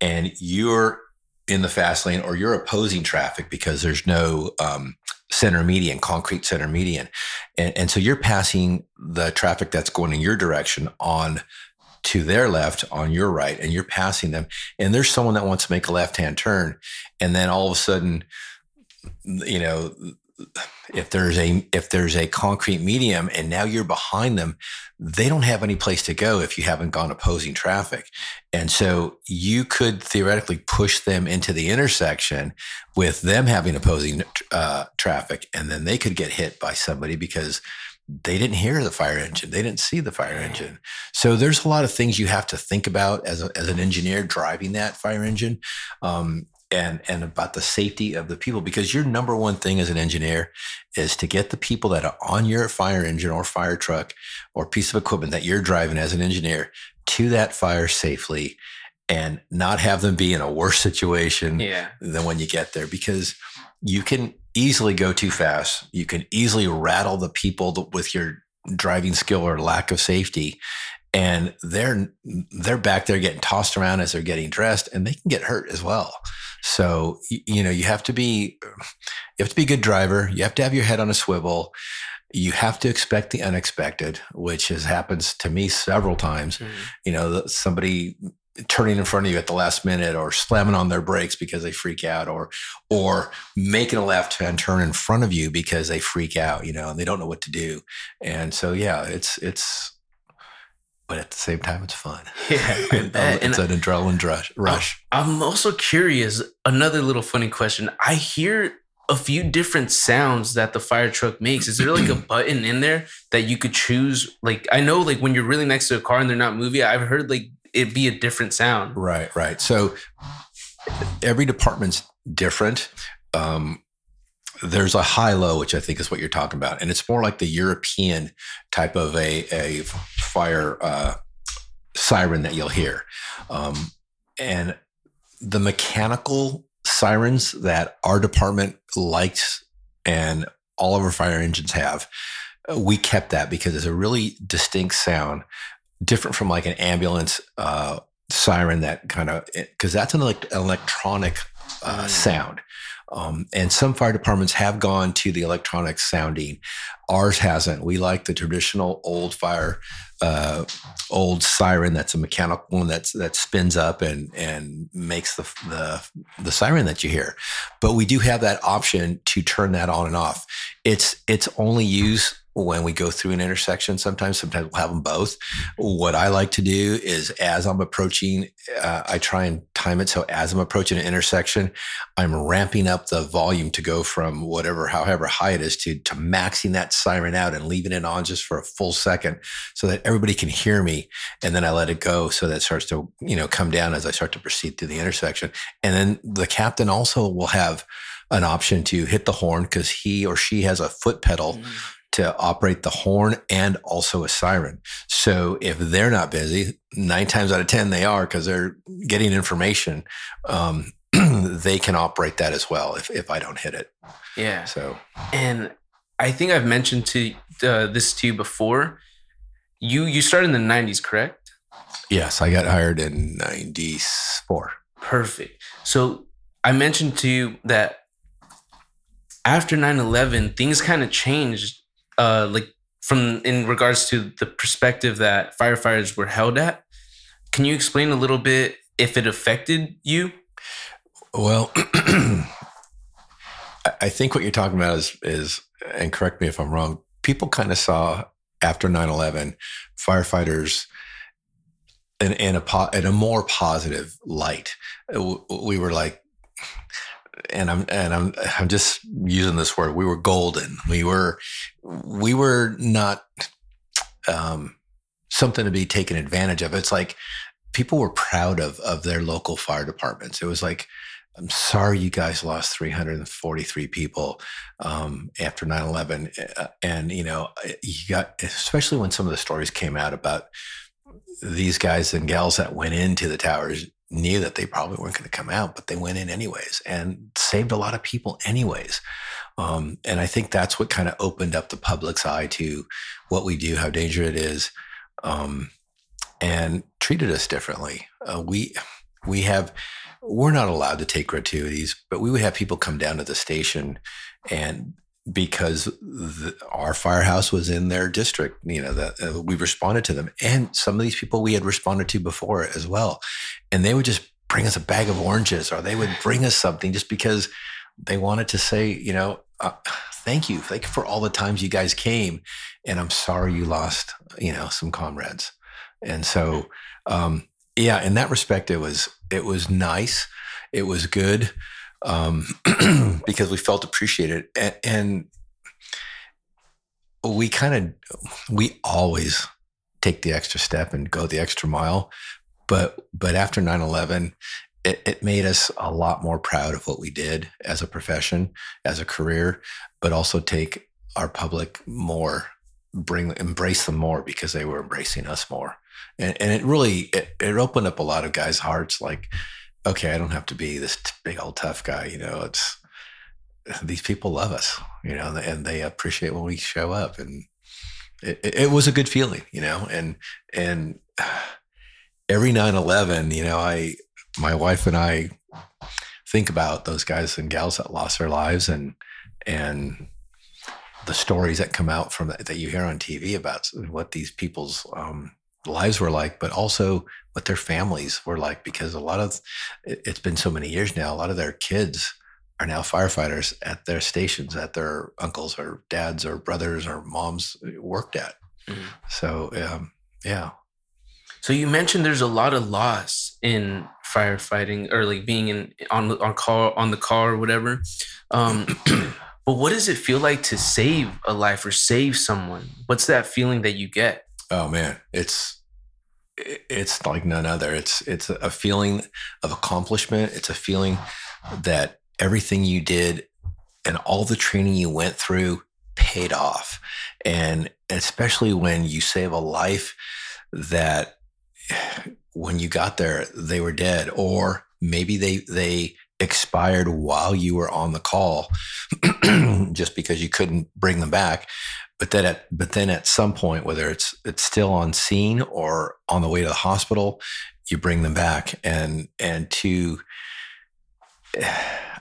and you're in the fast lane or you're opposing traffic because there's no um, center median, concrete center median, and, and so you're passing the traffic that's going in your direction on to their left on your right and you're passing them. And there's someone that wants to make a left hand turn and then all of a sudden you know if there's a if there's a concrete medium and now you're behind them they don't have any place to go if you haven't gone opposing traffic. And so you could theoretically push them into the intersection with them having opposing uh, traffic and then they could get hit by somebody because they didn't hear the fire engine. They didn't see the fire engine. So there's a lot of things you have to think about as, a, as an engineer driving that fire engine. Um, and and about the safety of the people because your number one thing as an engineer is to get the people that are on your fire engine or fire truck or piece of equipment that you're driving as an engineer to that fire safely and not have them be in a worse situation yeah. than when you get there because you can easily go too fast you can easily rattle the people with your driving skill or lack of safety and they're they're back there getting tossed around as they're getting dressed and they can get hurt as well So you know you have to be you have to be a good driver. You have to have your head on a swivel. You have to expect the unexpected, which has happens to me several times. Mm-hmm. You know, somebody turning in front of you at the last minute or slamming on their brakes because they freak out or or making a left hand turn in front of you because they freak out you know and they don't know what to do and so yeah it's it's but at the same time it's fun yeah it's an adrenaline rush rush i'm also curious another little funny question i hear a few different sounds that the fire truck makes. Is there like a button in there that you could choose? Like I know like when you're really next to a car and they're not moving, I've heard like it be a different sound. Right, right. So every department's different. Um, there's a high low, which I think is what you're talking about, and it's more like the European type of a a fire uh, siren that you'll hear, um, and the mechanical sirens that our department likes and all of our fire engines have. We kept that because it's a really distinct sound different from like an ambulance uh, siren that kind of because that's an elect- electronic uh, mm. sound. Um, and some fire departments have gone to the electronic sounding. Ours hasn't. We like the traditional old fire, uh, old siren that's a mechanical one that's that spins up and and makes the, the the siren that you hear. But we do have that option to turn that on and off. It's it's only used when we go through an intersection sometimes sometimes we'll have them both. What i like to do is as i'm approaching uh, i try and time it so as i'm approaching an intersection i'm ramping up the volume to go from whatever however high it is to to maxing that siren out and leaving it on just for a full second so that everybody can hear me. And then i let it go so that starts to you know come down as i start to proceed through the intersection. And then the captain also will have an option to hit the horn because he or she has a foot pedal mm to operate the horn and also a siren. So if they're not busy, nine times out of 10, they are because they're getting information. Um, they can operate that as well if, if I don't hit it. Yeah. So, and I think I've mentioned to uh, this to you before. You you started in the 90s, correct? Yes, I got hired in 94. Perfect. So I mentioned to you that after 9-11 things kind of changed uh, like from in regards to the perspective that firefighters were held at. Can you explain a little bit if it affected you? Well, I think what you're talking about is is and correct me if I'm wrong. People kind of saw after 9/11 firefighters in, in a in a more positive light. We were like and I'm and I'm I'm just using this word. We were golden. We were we were not um, something to be taken advantage of. It's like people were proud of of their local fire departments. It was like, I'm sorry you guys lost 343 people um, after 9/11, uh, and you know you got especially when some of the stories came out about these guys and gals that went into the towers knew that they probably weren't going to come out, but they went in anyways and saved a lot of people anyways. Um, and I think that's what kind of opened up the public's eye to what we do, how dangerous it is, um, and treated us differently. Uh, we we have we're not allowed to take gratuities, but we would have people come down to the station and because the, our firehouse was in their district, you know, that uh, we responded to them. And some of these people we had responded to before as well. And they would just bring us a bag of oranges or they would bring us something just because they wanted to say, you know, uh, thank you. Thank you for all the times you guys came. And I'm sorry you lost, you know, some comrades. And so, um, yeah, in that respect, it was, it was nice. It was good um, because we felt appreciated. And, and we kind of, we always take the extra step and go the extra mile. But, but after 9 11, it, it, made us a lot more proud of what we did as a profession, as a career, but also take our public more, bring embrace them more because they were embracing us more. And, and it really it, it opened up a lot of guys' hearts. Like, okay, I don't have to be this big old tough guy. You know, it's these people love us, you know, and they appreciate when we show up. And it, it was a good feeling, you know, and, and every 9 11, you know, I, my wife and I think about those guys and gals that lost their lives and and the stories that come out from that, that you hear on TV about what these people's um, lives were like, but also what their families were like, because a lot of it, it's been so many years now. A lot of their kids are now firefighters at their stations that their uncles or dads or brothers or moms worked at. Mm-hmm. So um, yeah. So you mentioned there's a lot of loss in firefighting or like being in on on call on the car or whatever. Um, but what does it feel like to save a life or save someone? What's that feeling that you get? Oh man, it's it's like none other. It's it's a feeling of accomplishment. It's a feeling that everything you did and all the training you went through paid off. And especially when you save a life that when you got there, they were dead, or maybe they, they expired while you were on the call just because you couldn't bring them back. But then at, but then at some point, whether it's, it's still on scene or on the way to the hospital, you bring them back and, and to,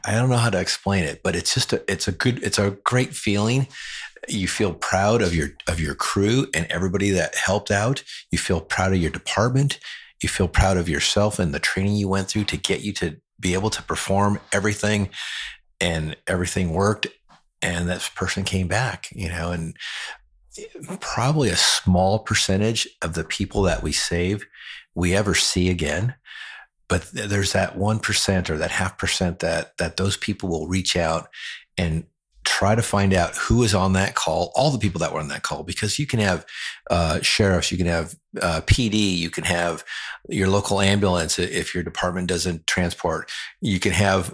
I don't know how to explain it, but it's just a, it's a good, it's a great feeling. You feel proud of your, of your crew and everybody that helped out. You feel proud of your department. You feel proud of yourself and the training you went through to get you to be able to perform everything and everything worked. And that person came back, you know, and probably a small percentage of the people that we save we ever see again but there's that 1% or that half percent that that those people will reach out and try to find out who is on that call all the people that were on that call because you can have uh, sheriffs you can have uh, pd you can have your local ambulance if your department doesn't transport you can have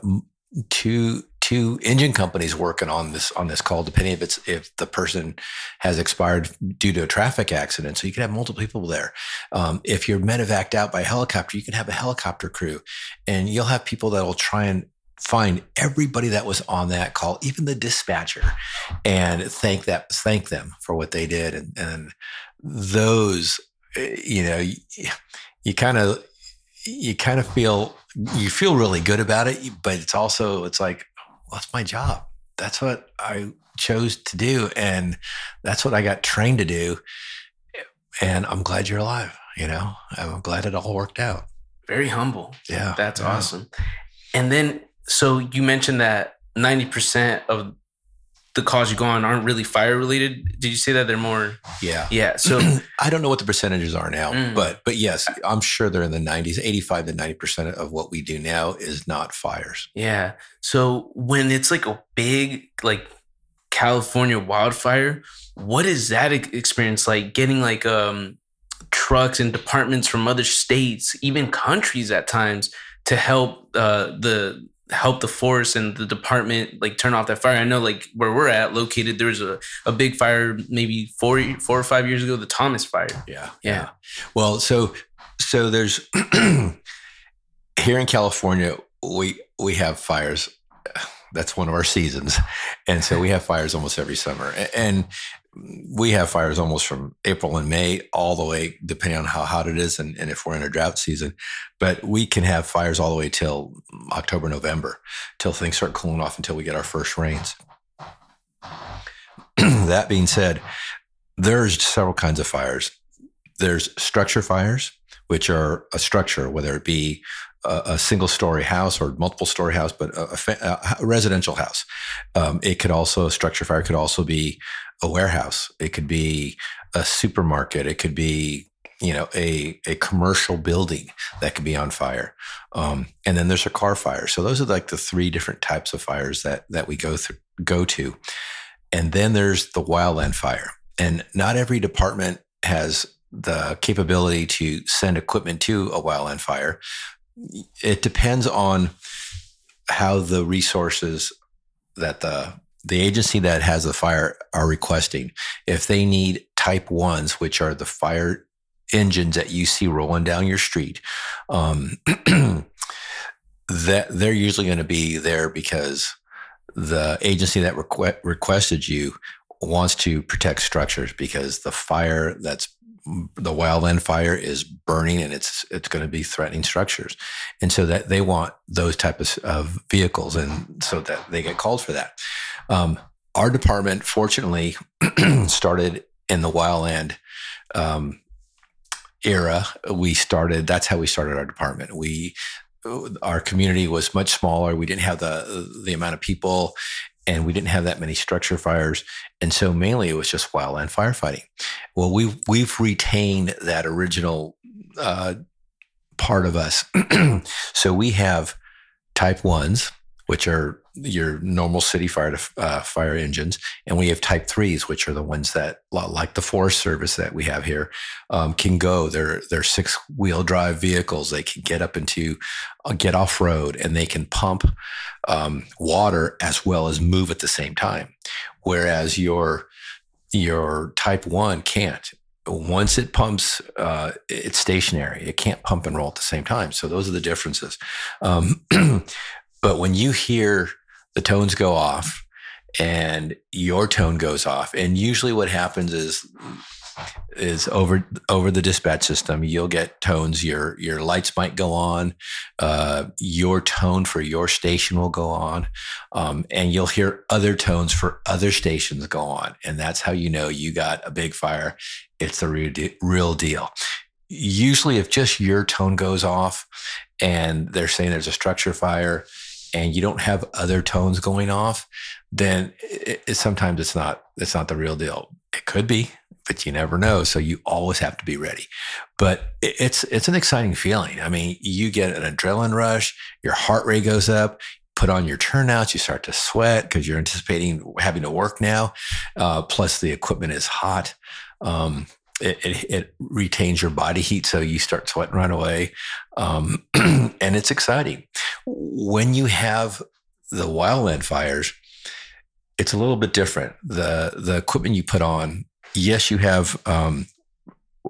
two two engine companies working on this on this call, depending if it's if the person has expired due to a traffic accident. So you can have multiple people there. Um, if you're medevaced out by helicopter, you can have a helicopter crew, and you'll have people that will try and find everybody that was on that call, even the dispatcher, and thank that thank them for what they did. And, and those, eh, you know, you, you kind of you kind of feel you feel really good about it, but it's also it's like well, that's my job. That's what I chose to do, and that's what I got trained to do. And I'm glad you're alive. You know, I'm glad it all worked out. Very humble. Yeah, that's yeah. awesome. And then, so you mentioned that 90% of the calls you go on aren't really fire related. Did you say that they're more? Yeah. Yeah. So I don't know what the percentages are now, mm. but but yes, I'm sure they're in the 90s. 85 to 90 percent of what we do now is not fires. Yeah. So when it's like a big like California wildfire, what is that experience like? Getting like um trucks and departments from other states, even countries at times, to help uh, the help the force and the department like turn off that fire. I know like where we're at located, there was a, a big fire maybe four four or five years ago, the Thomas fire. Yeah. Yeah. Well, so so there's here in California, we we have fires. That's one of our seasons. And so we have fires almost every summer. And we have fires almost from April and May all the way, depending on how hot it is and, and, if we're in a drought season. But we can have fires all the way till October, November, till things start cooling off until we get our first rains. that being said, there's several kinds of fires. There's structure fires, which are a structure, whether it be a, single story house or multiple story house, but a, a, a residential house. Um, it could also, a structure fire could also be a warehouse. It could be a supermarket. It could be you know a a commercial building that could be on fire. Um, and then there's a car fire. So those are like the three different types of fires that that we go through go to. And then there's the wildland fire. And not every department has the capability to send equipment to a wildland fire. It depends on how the resources that the the agency that has the fire are requesting if they need type ones, which are the fire engines that you see rolling down your street, um, that they're usually going to be there because the agency that requ- requested you wants to protect structures because the fire that's the wildland fire is burning and it's it's going to be threatening structures. And so that they want those type of, of vehicles and so that they get called for that. Um, our department fortunately started in the wildland um, era. We started that's how we started our department. We our community was much smaller. We didn't have the the amount of people and we didn't have that many structure fires and so mainly it was just wildland firefighting. Well we've we've retained that original uh, part of us. So we have type ones which are your normal city fire uh, fire engines, and we have Type threes, which are the ones that, like the Forest Service that we have here, um, can go. They're they're six wheel drive vehicles. They can get up into, uh, get off road, and they can pump um, water as well as move at the same time. Whereas your your Type one can't once it pumps, uh, it's stationary. It can't pump and roll at the same time. So those are the differences. Um, but when you hear the tones go off and your tone goes off. And usually what happens is is over over the dispatch system you'll get tones your your lights might go on uh, your tone for your station will go on um, and you'll hear other tones for other stations go on and that's how you know you got a big fire it's the real, de- real deal usually if just your tone goes off and they're saying there's a structure fire and you don't have other tones going off, then it, it, sometimes it's not it's not the real deal. It could be, but you never know. So you always have to be ready. But it, it's it's an exciting feeling. I mean, you get an adrenaline rush, your heart rate goes up. Put on your turnouts, you start to sweat because you're anticipating having to work now. Uh, plus, the equipment is hot. Um, it, it, it, retains your body heat, so you start sweating right away, um, and it's exciting. When you have the wildland fires, it's a little bit different. the The equipment you put on, yes, you have um,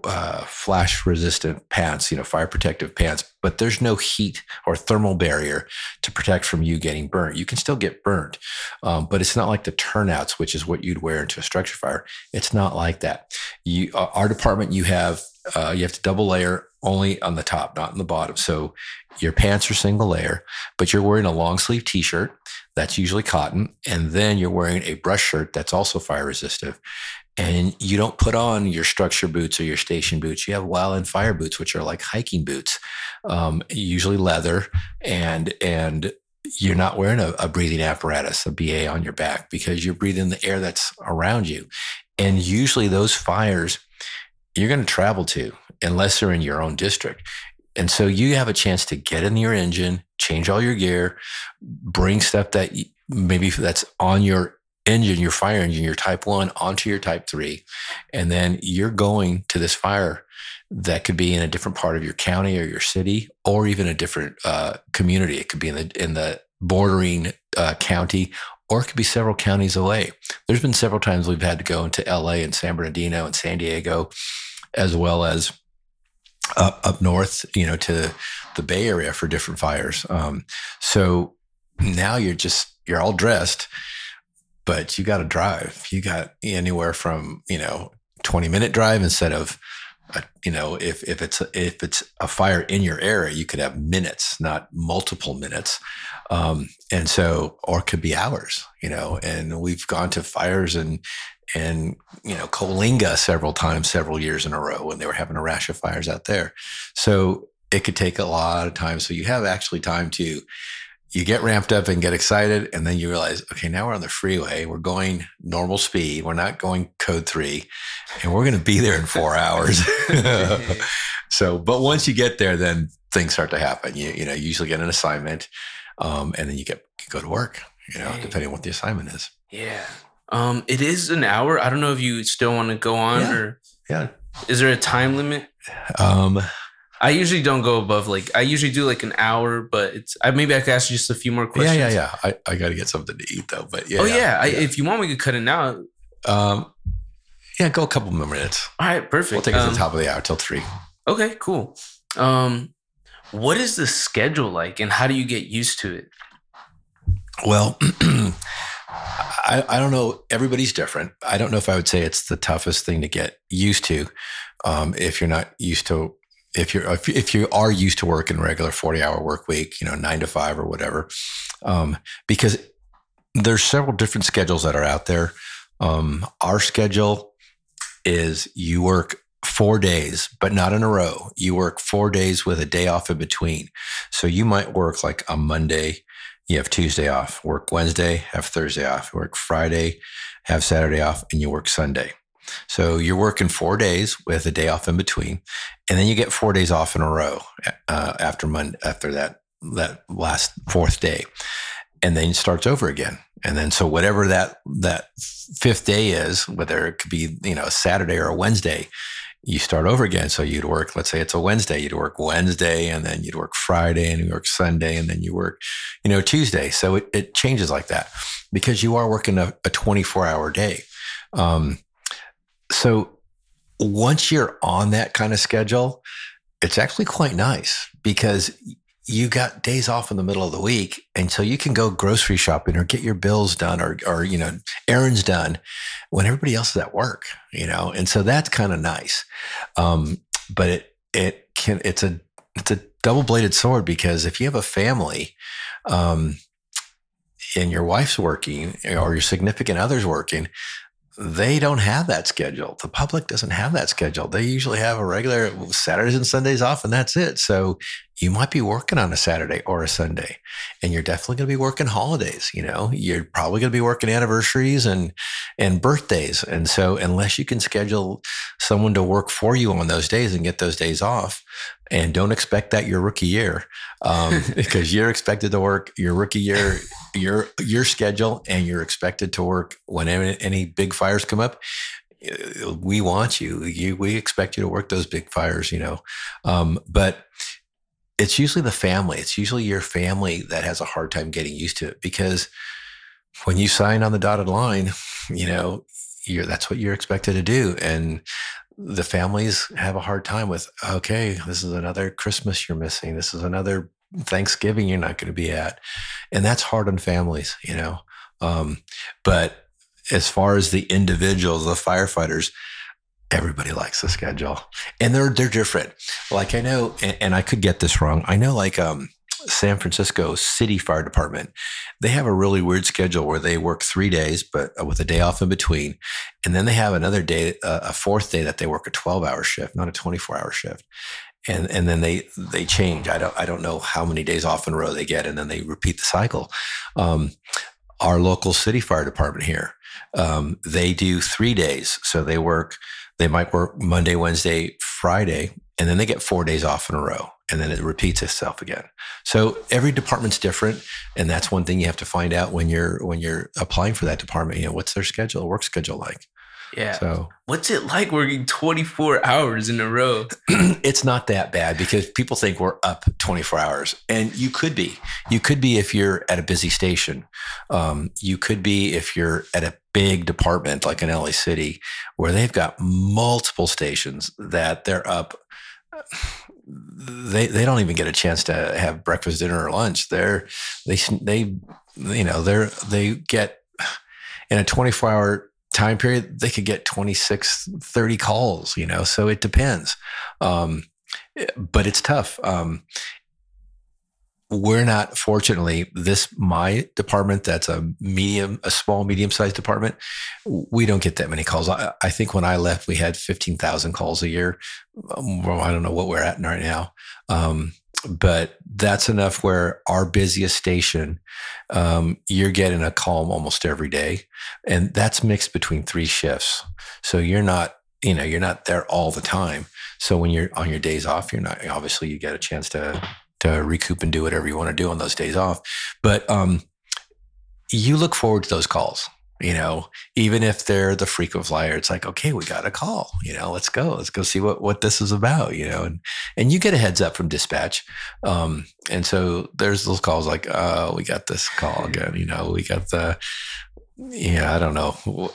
uh, flash resistant pants, you know, fire protective pants, but there's no heat or thermal barrier to protect from you getting burnt. You can still get burnt, um, but it's not like the turnouts, which is what you'd wear into a structure fire. It's not like that. You, uh, our department, you have uh, you have to double layer only on the top, not in the bottom. So your pants are single layer, but you're wearing a long sleeve t-shirt that's usually cotton, and then you're wearing a brush shirt that's also fire resistive and you don't put on your structure boots or your station boots. You have wildland fire boots, which are like hiking boots, um, usually leather, and and you're not wearing a, a, breathing apparatus, a BA on your back, because you're breathing the air that's around you. And usually, those fires you're going to travel to, unless they're in your own district. And so you have a chance to get in your engine, change all your gear, bring stuff that maybe that's on your engine, your fire engine, your type one onto your type three. And then you're going to this fire that could be in a different part of your county or your city, or even a different uh, community. It could be in the, in the bordering uh, county, or it could be several counties away. There's been several times we've had to go into LA and San Bernardino and San Diego, as well as up, up north, you know, to the Bay Area for different fires. Um, so now you're just, you're all dressed but you got to drive. You got anywhere from, you know, 20 minute drive instead of, uh, you know, if, if it's, if it's a fire in your area, you could have minutes, not multiple minutes. Um, and so, or it could be hours, you know, and we've gone to fires and, and, you know, Coalinga several times, several years in a row when they were having a rash of fires out there. So it could take a lot of time. So you have actually time to, you get ramped up and get excited, and then you realize, okay, now we're on the freeway. We're going normal speed. We're not going code three, and we're going to be there in four hours. so, but once you get there, then things start to happen. You you know, you usually get an assignment, um, and then you get you go to work. You know, depending on what the assignment is. Yeah. Um, it is an hour. I don't know if you still want to go on yeah. or yeah. Is there a time limit? Um, I usually don't go above like I usually do like an hour, but it's I maybe I could ask you just a few more questions. Yeah, yeah, yeah. I, I got to get something to eat though, but yeah. Oh yeah, yeah, I, if you want, we could cut it now. Um, yeah, go a couple more minutes. All right, perfect. We'll take it um, to the top of the hour till three. Okay, cool. Um, what is the schedule like, and how do you get used to it? Well, I, I don't know. Everybody's different. I don't know if I would say it's the toughest thing to get used to. Um, if you're not used to, if you're, if, if you are used to working regular 40 hour work week, you know, nine to five or whatever, um, because there's several different schedules that are out there. Um, our schedule is you work four days, but not in a row. You work four days with a day off in between. So you might work like a Monday, you have Tuesday off, work Wednesday, have Thursday off, work Friday, have Saturday off, and you work Sunday. So you're working four days with a day off in between, and then you get four days off in a row uh, after Monday, after that that last fourth day, and then it starts over again. And then so whatever that that fifth day is, whether it could be you know a Saturday or a Wednesday, you start over again. So you'd work, let's say it's a Wednesday, you'd work Wednesday and then you'd work Friday and you work Sunday and then you work, you know, Tuesday. So it, it changes like that because you are working a, a 24 hour day. Um, so once you're on that kind of schedule, it's actually quite nice because you got days off in the middle of the week and so you can go grocery shopping or get your bills done or or you know errands done when everybody else is at work you know and so that's kind of nice. Um, but it it can it's a it's a double-bladed sword because if you have a family um, and your wife's working or your significant other's working they don't have that schedule. The public doesn't have that schedule. They usually have a regular Saturdays and Sundays off, and that's it. So you might be working on a Saturday or a Sunday, and you're definitely going to be working holidays. You know, you're probably going to be working anniversaries and and birthdays. And so, unless you can schedule someone to work for you on those days and get those days off, and don't expect that your rookie year, um, because you're expected to work your rookie year your your schedule and you're expected to work whenever any big fires come up we want you. you we expect you to work those big fires you know um, but it's usually the family it's usually your family that has a hard time getting used to it because when you sign on the dotted line you know you're that's what you're expected to do and the families have a hard time with okay this is another christmas you're missing this is another Thanksgiving you're not going to be at. And that's hard on families, you know. Um, but as far as the individuals, the firefighters, everybody likes the schedule. And they're they're different. Like I know, and, and I could get this wrong. I know like um San Francisco City Fire Department, they have a really weird schedule where they work three days, but uh, with a day off in between. And then they have another day, uh, a fourth day that they work a 12 hour shift, not a 24 hour shift and and then they they change. I don't I don't know how many days off in a row they get, and then they repeat the cycle. Um, our local city fire department here, um, they do three days, so they work. They might work Monday, Wednesday, Friday, and then they get four days off in a row, and then it repeats itself again. So every department's different, and that's one thing you have to find out when you're when you're applying for that department. You know, what's their schedule, work schedule like? Yeah. So what's it like working 24 hours in a row? it's not that bad because people think we're up 24 hours and you could be, you could be if you're at a busy station. Um, you could be if you're at a big department like in LA City where they've got multiple stations that they're up. They, they don't even get a chance to have breakfast, dinner, or lunch. They're, they, they, you know, they're, they get in a 24 hour time period, they could get 26, 30 calls, you know, so it depends. Um, but it's tough. Um, we're not fortunately this my department that's a medium a small medium sized department we don't get that many calls i, I think when i left we had 15000 calls a year well, i don't know what we're at right now um, but that's enough where our busiest station, um, you're getting a call almost every day. And that's mixed between three shifts. So you're not, you know, you're not there all the time. So when you're on your days off, you're not, obviously you get a chance to, to recoup and do whatever you want to do on those days off. But, um, you look forward to those calls you know, even if they're the frequent flyer, it's like, okay, we got a call, you know, let's go, let's go see what, what this is about, you know, and, and you get a heads up from dispatch. Um, and so there's those calls like, oh, we got this call again, you know, we got the, yeah, I don't know.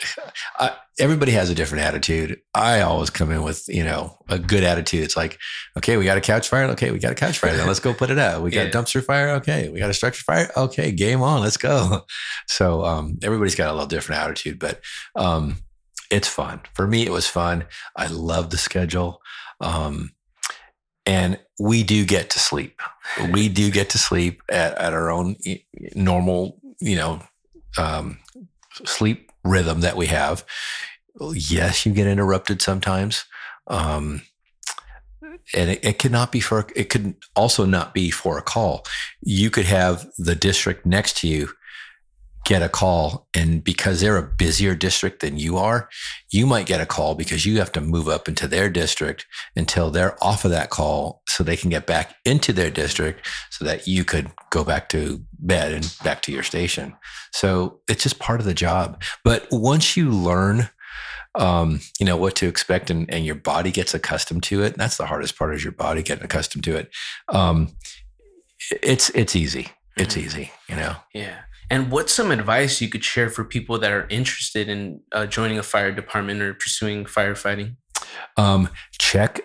I, everybody has a different attitude. I always come in with, you know, a good attitude. It's like, okay, we got a couch fire. Okay, we got a couch fire. Let's go put it out. We got yeah. a dumpster fire. Okay, we got a structure fire. Okay, game on. Let's go. So um, everybody's got a little different attitude, but um, it's fun. For me, it was fun. I love the schedule. Um, and we do get to sleep. We do get to sleep at, at our own normal, you know, um, sleep rhythm that we have. Yes, you get interrupted sometimes. Um, and it, it cannot be for, it could also not be for a call. You could have the district next to you get a call and because they're a busier district than you are, you might get a call because you have to move up into their district until they're off of that call so they can get back into their district so that you could go back to bed and back to your station. So it's just part of the job. But once you learn um, you know what to expect and, and your body gets accustomed to it. That's the hardest part is your body getting accustomed to it. Um, it's it's easy. It's mm-hmm. easy, you know. Yeah. And what's some advice you could share for people that are interested in uh, joining a fire department or pursuing firefighting? Um, check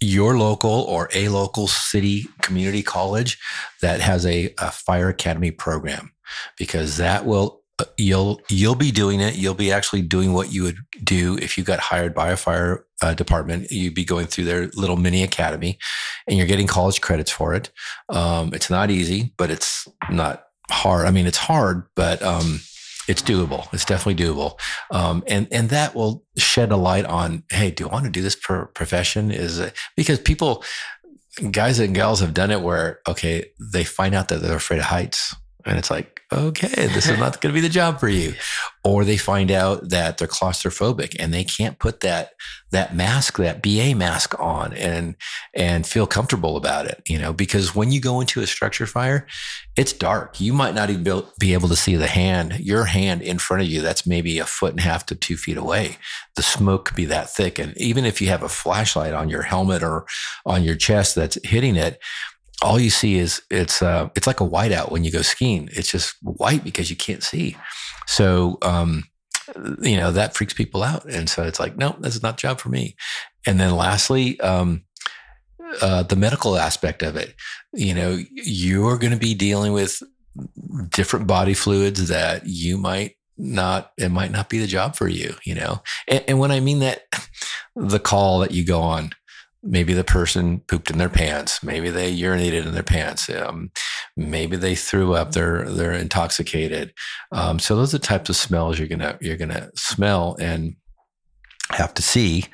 your local or a local city community college that has a, a fire academy program because that will uh, you'll you'll be doing it. You'll be actually doing what you would do if you got hired by a fire uh, department. You'd be going through their little mini academy and you're getting college credits for it. Um, it's not easy but it's not hard. I mean, it's hard, but um, it's doable. It's definitely doable. Um, and and that will shed a light on, hey, do I want to do this for profession? Is it because people, guys and gals have done it where okay, they find out that they're afraid of heights, and it's like, okay, this is not going to be the job for you. Or they find out that they're claustrophobic and they can't put that that mask, that BA mask on and and feel comfortable about it, you know, because when you go into a structure fire, it's dark. You might not even be able to see the hand, your hand in front of you that's maybe a foot and a half to two feet away. The smoke could be that thick. And even if you have a flashlight on your helmet or on your chest that's hitting it, all you see is it's uh, it's like a whiteout when you go skiing. It's just white because you can't see. So um, you know that freaks people out, and so it's like, no, this is not a job for me. And then lastly, um, uh, the medical aspect of it. You know, you're going to be dealing with different body fluids that you might not it might not be the job for you you know and, and when i mean that the call that you go on maybe the person pooped in their pants. Maybe they urinated in their pants. Um, maybe they threw up. They're they're intoxicated. Um, so those are the types of smells you're gonna you're gonna smell and have to see.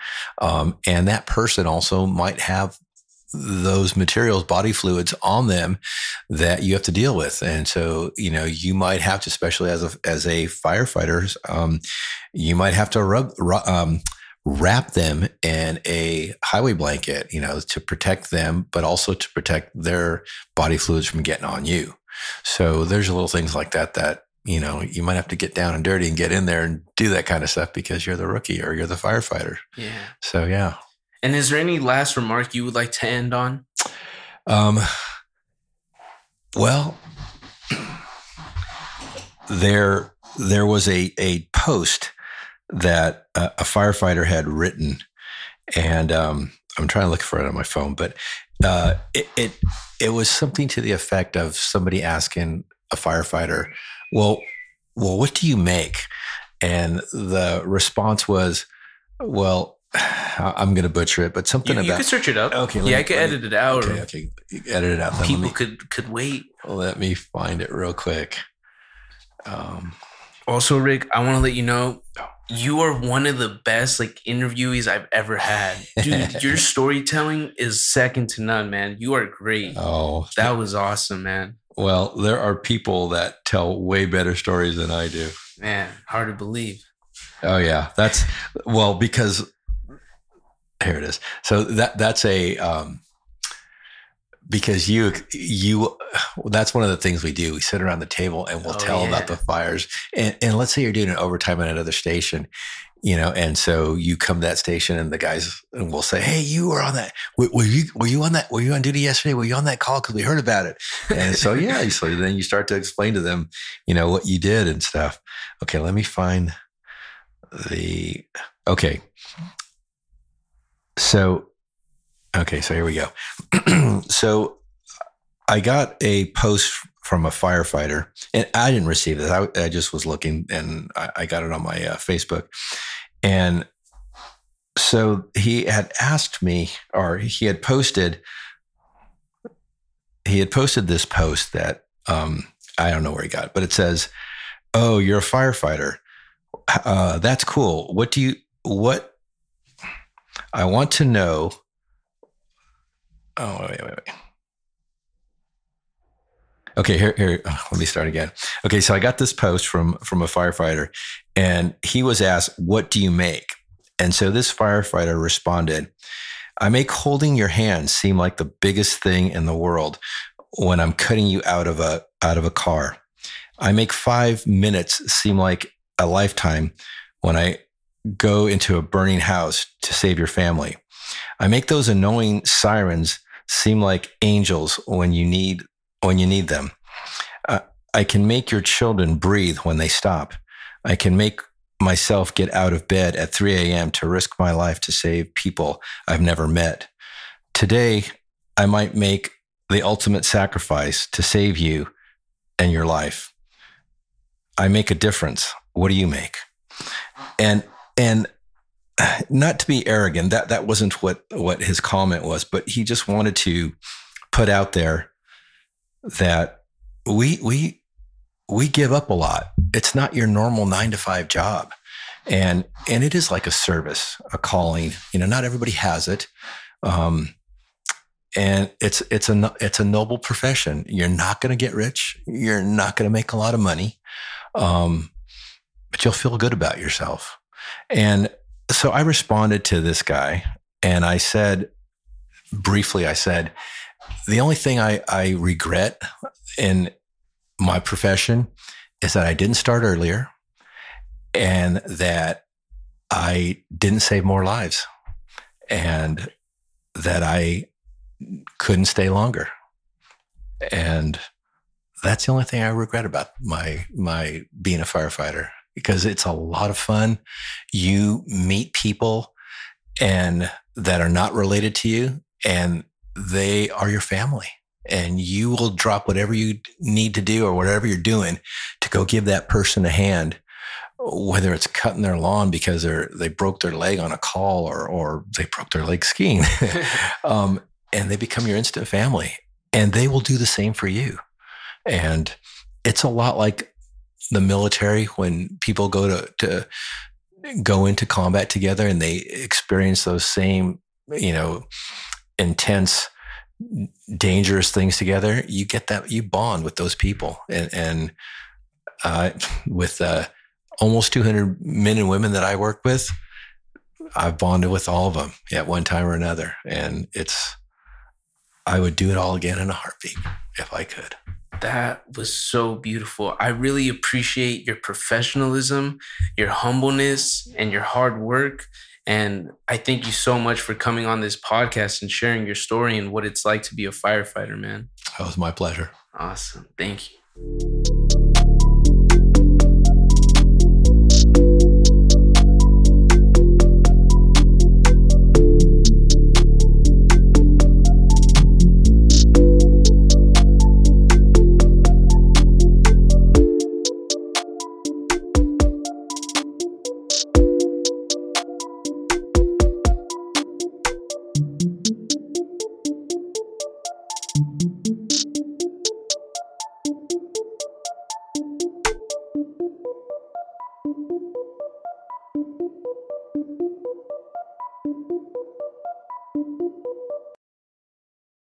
Um, and that person also might have those materials body fluids on them that you have to deal with. And so you know you might have to especially as a as a firefighter um, you might have to rub, rub um, wrap them in a highway blanket, you know, to protect them, but also to protect their body fluids from getting on you. So there's little things like that that, you know, you might have to get down and dirty and get in there and do that kind of stuff because you're the rookie or you're the firefighter. Yeah. So yeah. And is there any last remark you would like to end on? Um well there there was a a post that a, a firefighter had written, and um, I'm trying to look for it on my phone, but uh, it, it it was something to the effect of somebody asking a firefighter, "Well, well, what do you make?" And the response was, "Well." I'm going to butcher it, but something you, about. You can search it up. Okay. Yeah, me, I can edit it out. Okay, okay. Edit it out. People me, could could wait. Let me find it real quick. Um, also, Rick, I want to let you know oh you are one of the best like interviewees I've ever had. Dude, your storytelling is second to none, man. You are great. Oh, that was awesome, man. Well, there are people that tell way better stories than I do. Man, hard to believe. Oh yeah, that's well because here it is. So that that's a um because you you that's one of the things we do we sit around the table and we'll oh, tell yeah. about the fires and, and let's say you're doing an overtime at another station you know, and so you come to that station and the guys will say, Hey, you were on that. Were, were you, were you on that? Were you on duty yesterday? Were you on that call? Cause we heard about it. And so, yeah, so then you start to explain to them, you know, what you did and stuff. Okay. Let me find the, okay. So, okay. So here we go. so I got a post from a firefighter, and I didn't receive this. I, I just was looking, and I, I got it on my uh, Facebook, and so he had asked me, or he had posted, he had posted this post that um, I don't know where he got, but it says, "Oh, you're a firefighter. Uh, that's cool. What do you what? I want to know." Oh wait, wait, wait. Okay, here, here. Oh, let me start again. Okay, so I got this post from from a firefighter, and he was asked, "What do you make?" And so this firefighter responded, "I make holding your hand seem like the biggest thing in the world when I'm cutting you out of a out of a car. I make five minutes seem like a lifetime when I go into a burning house to save your family. I make those annoying sirens seem like angels when you need when you need them. Uh, I can make your children breathe when they stop. I can make myself get out of bed at 3 a.m. to risk my life to save people I've never met. Today, I might make the ultimate sacrifice to save you and your life. I make a difference. What do you make? And and not to be arrogant, that that wasn't what what his comment was, but he just wanted to put out there that we we we give up a lot. It's not your normal nine to five job. And and it is like a service, a calling. You know, not everybody has it. Um, and it's it's a it's a noble profession. You're not going to get rich. You're not going to make a lot of money, um, but you'll feel good about yourself. And so I responded to this guy, and I said briefly, I said, the only thing I, I regret in my profession is that I didn't start earlier and that I didn't save more lives and that I couldn't stay longer. And that's the only thing I regret about my my being a firefighter because it's a lot of fun. You meet people and that are not related to you and they are your family. And you will drop whatever you need to do or whatever you're doing to go give that person a hand whether it's cutting their lawn because they're they broke their leg on a call or or they broke their leg skiing. Um, and they become your instant family and they will do the same for you. And it's a lot like the military when people go to to go into combat together and they experience those same you know intense, dangerous things together, you get that you bond with those people, and and uh, with uh, almost 200 men and women that I work with, I've bonded with all of them at one time or another, and it's I would do it all again in a heartbeat if I could. That was so beautiful. I really appreciate your professionalism, your humbleness, and your hard work. And I thank you so much for coming on this podcast and sharing your story and what it's like to be a firefighter, man. That was my pleasure. Awesome. Thank you.